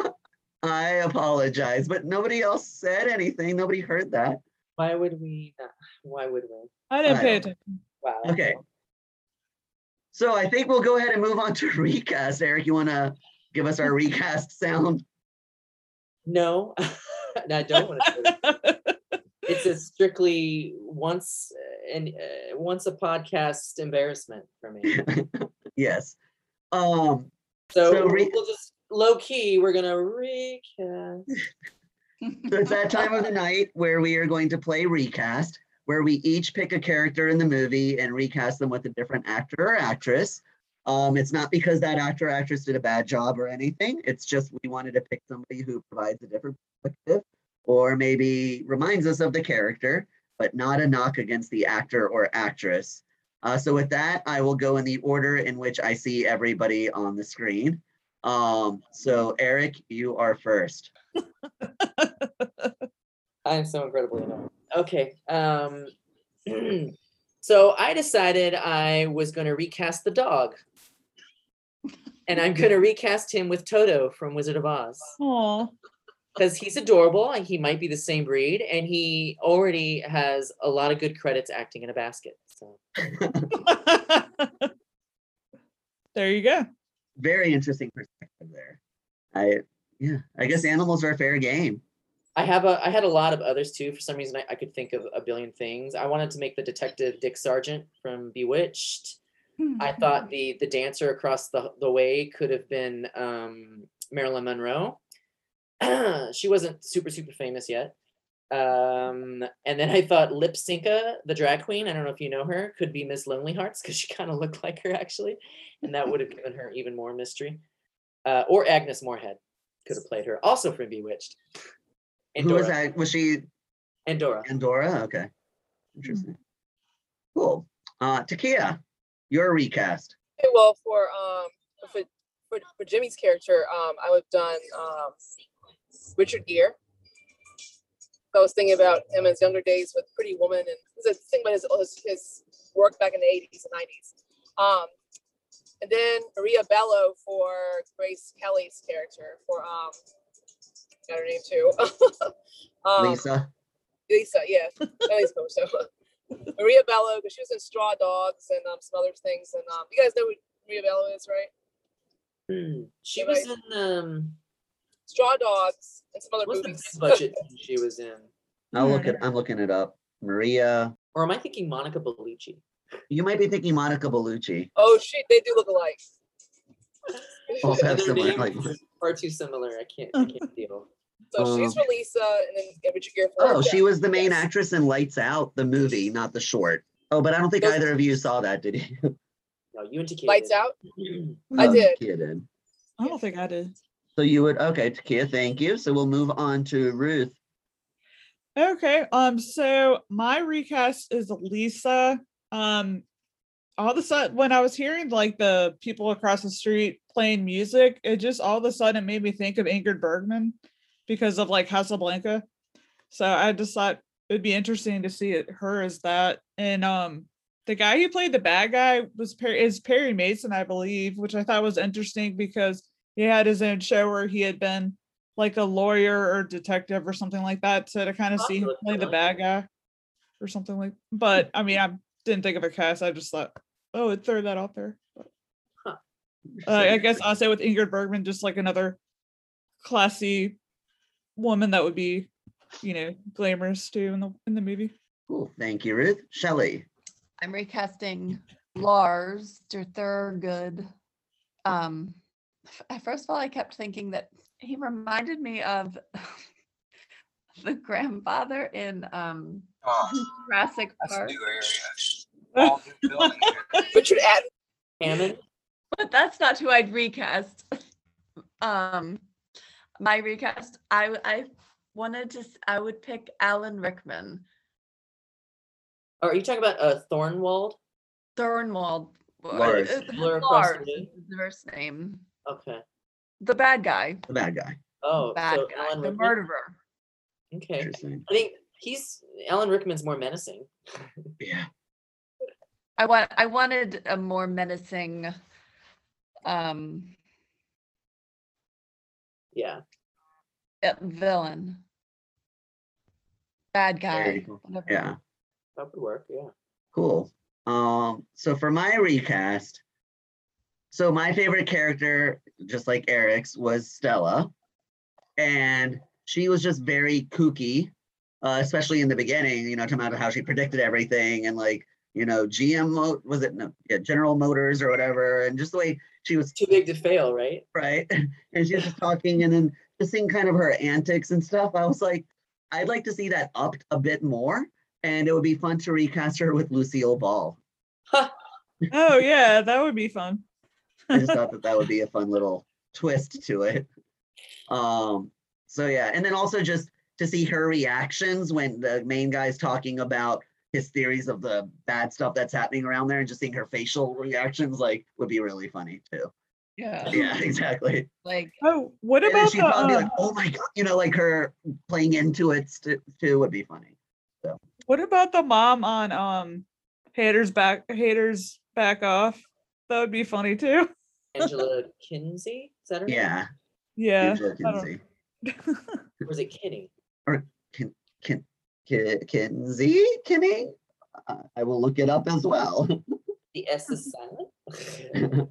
S1: *laughs*
S4: I apologize, but nobody else said anything. Nobody heard that.
S1: why would we not why would we
S7: I didn't pay
S4: I-
S7: attention.
S1: wow
S4: Okay. So I think we'll go ahead and move on to *laughs* recast. Eric, you want to give us our recast sound?
S1: no *laughs* i don't want to it's a strictly once uh, and uh, once a podcast embarrassment for me *laughs*
S4: yes. Um,
S1: so,
S4: So re-
S1: we'll just low key we're gonna recast
S4: so it's that time of the night where we are going to play recast, where we each pick a character in the movie and recast them with a different actor or actress. Um, it's not because that actor or actress did a bad job or anything. It's just we wanted to pick somebody who provides a different perspective or maybe reminds us of the character, but not a knock against the actor or actress. Uh, so with that, I will go in the order in which I see everybody on the screen. Um, so Eric, you are first. *laughs*
S1: I'm so incredibly annoying. Okay. Um *clears throat* so I decided I was gonna recast the dog. And I'm gonna recast him with Toto from Wizard of Oz.
S7: Oh,
S1: Because he's adorable and he might be the same breed, and he already has a lot of good credits acting in a basket. So *laughs*
S7: there you go.
S4: Very interesting perspective there. I yeah, I guess animals are a fair game.
S1: I have a I had a lot of others too. For some reason I, I could think of a billion things. I wanted to make the detective Dick Sargent from Bewitched. I thought the the dancer across the the way could have been um, Marilyn Monroe. *clears throat* she wasn't super super famous yet. Um, and then I thought Lypsinka, the drag queen, I don't know if you know her, could be Miss Lonely Hearts because she kind of looked *laughs* like her actually, and that would have given her even more mystery. Uh, or Agnes Moorehead could have played her, also from Bewitched.
S4: Who was that? Was she
S1: Endora.
S4: Andorra? Okay. Interesting. Cool. Uh, Takia, your recast.
S8: Okay, well, for um for for, for Jimmy's character, um, I would have done um Richard Gere. I was thinking about him in his younger days with Pretty Woman, and there's a thing about his, his his work back in the 80s and 90s. Um, and then Maria Bello for Grace Kelly's character for um, got her name too. *laughs* um,
S4: Lisa.
S8: Lisa, yeah, Ellie's coach. So Maria Bello, because she was in Straw Dogs and um, some other things. And um, you guys know who Maria Bello is, right?
S1: Hmm. She
S8: Right.
S1: was in um
S8: Straw Dogs and some other
S1: what's the
S8: movies.
S1: big budget she was in?
S4: I'll look at. I'm looking it up. Maria.
S1: Or am I thinking Monica Bellucci?
S4: You might be thinking Monica Bellucci.
S8: Oh shit, they do look alike. *laughs*
S4: Also have
S1: Their
S4: similar
S1: names
S4: like.
S1: are far too similar. I can't I can't *laughs* deal.
S8: So she's
S4: Um,
S8: for Lisa, and then yeah, Richard
S4: Oh, she was the main
S8: Yes.
S4: actress in Lights Out, the movie, not the short. Oh, but I don't think
S8: Those-
S4: either of you saw that, did you? *laughs*
S1: No, you and Takia.
S8: Lights
S1: did.
S8: Out. *clears throat* I
S4: Oh,
S8: did.
S4: Takia did.
S7: I don't think I did.
S4: So you would okay, Takia, thank you. So we'll move on to Ruth.
S7: Okay. Um. So my recast is Lisa. Um. All of a sudden, when I was hearing like the people across the street playing music, it just all of a sudden made me think of Ingrid Bergman because of like Casablanca. So I just thought it'd be interesting to see it her as that. And um, the guy who played the bad guy was Perry is Perry Mason, I believe, which I thought was interesting because he had his own show where he had been like a lawyer or detective or something like that. So to kind of see him play the bad guy or something like. But I mean, I didn't think of a cast. I just thought, oh, I'd throw that out there. But, uh, I guess I'll say with Ingrid Bergman, just like another classy woman that would be, you know, glamorous too in the in the movie.
S4: Cool. Thank you, Ruth. Shelley.
S5: I'm recasting Lars der Thurgood. Um, first of all, I kept thinking that he reminded me of *laughs* the grandfather in um,
S6: Oh,
S5: Jurassic
S6: that's a
S5: Park.
S6: new area. *laughs* All new building.
S8: Richard Atten.
S5: But that's not who I'd recast. *laughs* Um, my recast, I w- I wanted to, s- I would pick Alan Rickman,
S1: are you talking about uh Thornwald?
S5: Thornwald. or-
S4: Lars.
S5: uh,
S1: Blur the
S5: Lars is the first name.
S1: Okay.
S5: The bad guy,
S4: The bad guy.
S1: Oh,
S5: bad
S1: so
S5: guy,
S1: Alan
S5: the
S1: Rickman?
S5: murderer.
S1: Okay. I think he's Alan Rickman's more menacing. *laughs*
S4: Yeah.
S5: I want, I wanted a more menacing, um,
S1: Yeah.
S5: uh, villain. Bad
S4: Very
S5: guy.
S4: cool.
S5: whatever.
S4: Yeah.
S1: That would work. Yeah.
S4: Cool. Um, so for my recast, so my favorite character, just like Eric's, was Stella. And she was just very kooky, uh, especially in the beginning, you know, talking about how she predicted everything and like, you know, GM was it no, yeah, General Motors or whatever, and just the way she was
S1: Too big to fail, right?
S4: right? *laughs* And she was just talking and then just seeing kind of her antics and stuff. I was like, I'd like to see that upped a bit more. And it would be fun to recast her with Lucille Ball. *laughs*
S7: Oh yeah, that would be fun.
S4: I just thought that that would be a fun little twist to it. Um, so yeah, and then also just to see her reactions when the main guy's talking about his theories of the bad stuff that's happening around there and just seeing her facial reactions like would be really funny too.
S5: Yeah. *laughs*
S4: Yeah, exactly.
S5: Like,
S7: Oh, what
S4: And
S7: about
S4: she'd
S7: the
S4: probably be like, oh my god, you know, like her playing into it st- too would be funny.
S7: So, what about the mom on um haters back haters back off? That would be funny too. *laughs*
S1: Angela Kinsey? Is that her name?
S4: Yeah.
S7: Yeah.
S4: Angela Kinsey. *laughs*
S1: Or was it Kinney?
S4: Or Kin, Kin, Ki- Kinsey? Kinney? I will look it up as well. *laughs*
S1: The S is silent.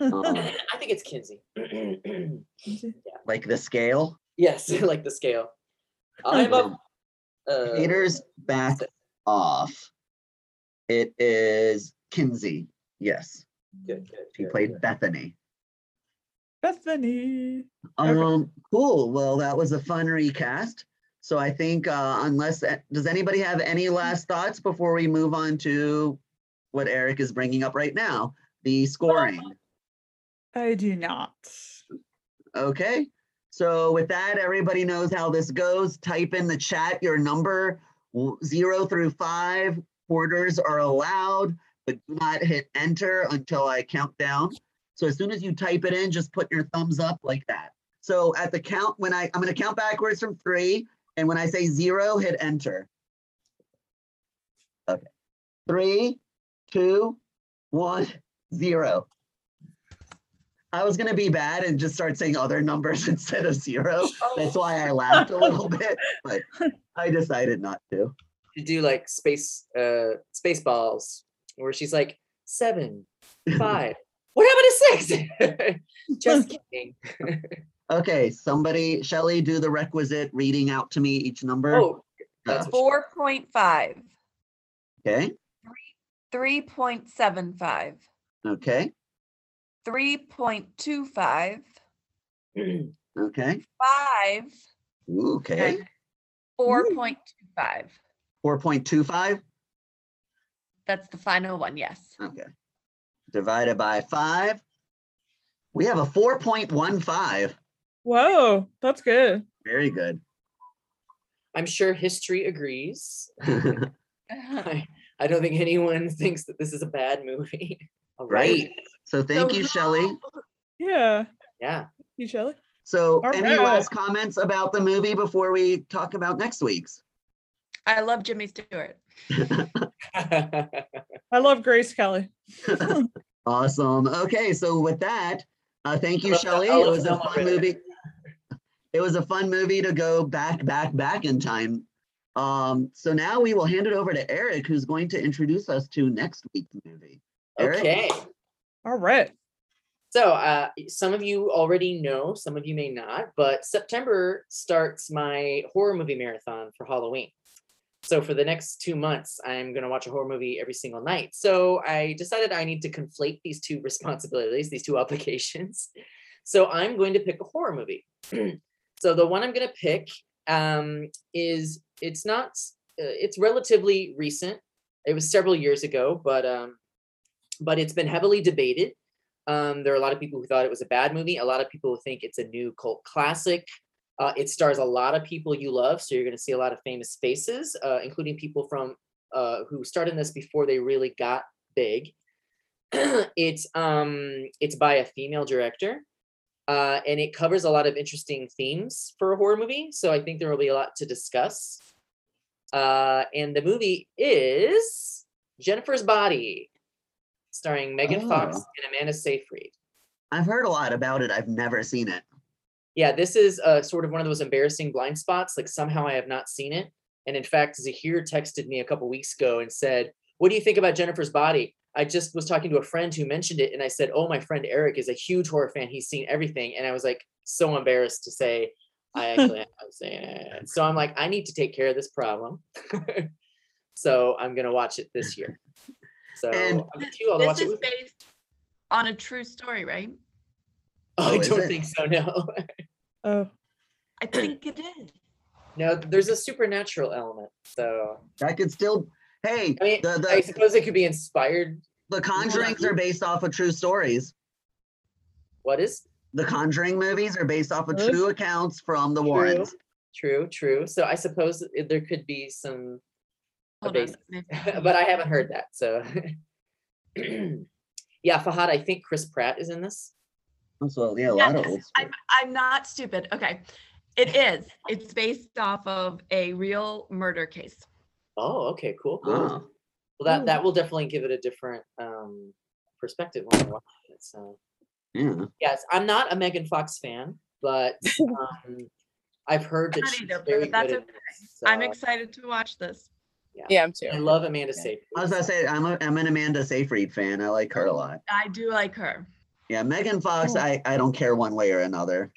S4: Um, *laughs*
S1: I think it's Kinsey.
S4: like the scale.
S1: yes, *laughs* like the scale. I'm up. Uh,
S4: Haters back off. It is Kinsey. Yes,
S1: Good, good.
S4: she
S1: good,
S4: played
S1: good.
S4: Bethany.
S7: Bethany. Okay.
S4: Um, cool. Well, that was a fun recast. So I think uh, unless, does anybody have any last thoughts before we move on to what Eric is bringing up right now, the scoring?
S7: I do not.
S4: Okay. So with that, everybody knows how this goes. Type in the chat your number, zero through five. Quarters are allowed, but do not hit enter until I count down. So as soon as you type it in, just put your thumbs up like that. So at the count, when I, I'm gonna count backwards from three, and when I say zero, hit enter. Okay. Three, two, one, zero. I was gonna be bad and just start saying other numbers *laughs* instead of zero. That's why I laughed a little *laughs* bit, but I decided not to.
S1: To do like space, uh, space balls, where she's like seven, *laughs* five. What happened to six? Just kidding.
S4: Okay, somebody, Shelley, do the requisite reading out to me each number.
S1: Oh, that's
S5: Four point five,
S4: Okay,
S5: three point seven five,
S4: okay,
S5: three point two five, *clears throat*
S4: okay,
S5: five,
S4: Ooh, okay.
S5: and four point two five.
S4: Four point two five,
S5: That's the final one, yes.
S4: okay. Divided by five. We have a four point one five.
S7: Whoa, that's good.
S4: Very good.
S1: I'm sure history agrees. *laughs* I, I don't think anyone thinks that this is a bad movie. *laughs* All
S4: Right.
S1: right.
S4: So thank
S5: So
S4: you,
S5: who-
S4: Shelley.
S7: Yeah.
S1: Yeah.
S7: You Shelley?
S4: So
S7: All
S4: any
S7: right.
S4: last comments about the movie before we talk about next week's?
S5: I love Jimmy Stewart. *laughs*
S7: I love Grace Kelly.
S4: Awesome. Okay, so with that, uh, thank you,
S1: love-
S4: Shelley. It was a fun
S1: Ritter.
S4: movie. It was a fun movie to go back, back, back in time. Um, so now we will hand it over to Eric, who's going to introduce us to next week's movie. Eric?
S1: okay.
S7: All right.
S1: So, uh, some of you already know, some of you may not, but September starts my horror movie marathon for Halloween. So, for the next two months, I'm going to watch a horror movie every single night. So, I decided I need to conflate these two *laughs* responsibilities, these two obligations. So, I'm going to pick a horror movie. *clears throat* so, the one I'm going to pick um, is it's not, uh, it's relatively recent. It was several years ago, but um, but it's been heavily debated. Um, there are a lot of people who thought it was a bad movie. A lot of people think it's a new cult classic. Uh, it stars a lot of people you love, so you're going to see a lot of famous faces, uh, including people from uh, who started in this before they really got big. *clears throat* it's um, it's by a female director, uh, and it covers a lot of interesting themes for a horror movie. So I think there will be a lot to discuss. Uh, and the movie is Jennifer's Body, starring Megan Fox
S4: Oh.
S1: and Amanda Seyfried.
S4: I've heard a lot about it. I've never seen it.
S1: Yeah, this is uh, sort of one of those embarrassing blind spots. Like somehow I have not seen it. And in fact, Zahir texted me a couple weeks ago and said, "What do you think about Jennifer's Body?" I just was talking to a friend who mentioned it, and I said, "Oh, my friend Eric is a huge horror fan. He's seen everything." And I was like, so embarrassed to say, I *laughs* actually have seen it. So I'm like, I need to take care of this problem. *laughs* so I'm gonna watch it this year. So
S4: And-
S1: I'm with you. Watch
S5: This
S1: it
S5: is
S1: with
S5: based on a true story, right?
S1: Oh,
S4: Oh,
S1: I don't
S4: it?
S1: think so. No, *laughs*
S7: Oh, *clears throat*
S5: I think it is.
S1: no. There's a supernatural element. So
S4: I could still, hey,
S1: I mean,
S4: the,
S1: I suppose it could be inspired.
S4: the Conjurings are based off of true stories.
S1: What is
S4: The Conjuring movies are based off of
S7: Really?
S4: true accounts from the
S1: True.
S4: Warrens.
S1: true? True. So I suppose there could be some, a basis. *laughs* but I haven't heard that. So *clears throat* yeah, Fahad. I think Chris Pratt is in this.
S4: So yeah, a lot of old
S5: I'm, I'm not stupid. Okay. It is. It's based off of a real murder case.
S1: Oh, okay, cool. cool.
S4: Oh,
S1: Well, that that will definitely give it a different um perspective when I watch it. So
S4: yeah.
S1: yes, I'm not a Megan Fox fan, but *laughs* um, I've heard that she's
S5: either,
S1: very
S5: that's
S1: good. at
S5: okay.
S1: this,
S5: I'm excited to watch this.
S8: Yeah, I'm too.
S1: I love Amanda
S8: Yeah.
S1: Seyfried.
S4: I was gonna say I'm a, I'm an Amanda Seyfried fan. I like her a lot.
S5: I do like her.
S4: Yeah, Megan Fox,
S7: Cool.
S4: I, I don't care one way or another.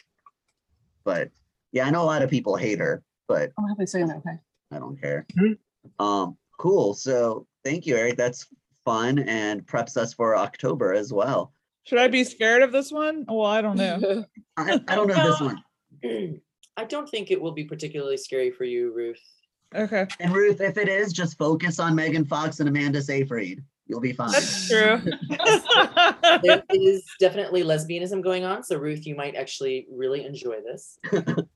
S4: But yeah, I know a lot of people hate her, but
S8: Oh, I have to say that. Okay.
S4: I don't care.
S1: Hmm?
S4: Um, cool. So thank you, Eric. That's fun and preps us for October as well.
S7: Should I be scared of this one? Well, I don't know. *laughs*
S4: I, I don't know this one. *clears throat*
S1: I don't think it will be particularly scary for you, Ruth.
S7: Okay,
S4: And Ruth, if it is, just focus on Megan Fox and Amanda Seyfried. You'll be fine.
S7: that's true. *laughs*
S1: There is definitely lesbianism going on, so Ruth, you might actually really enjoy this.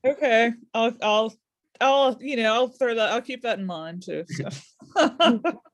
S7: okay, I'll, I'll, I'll, you know, I'll throw that. I'll keep that in mind too. So. *laughs*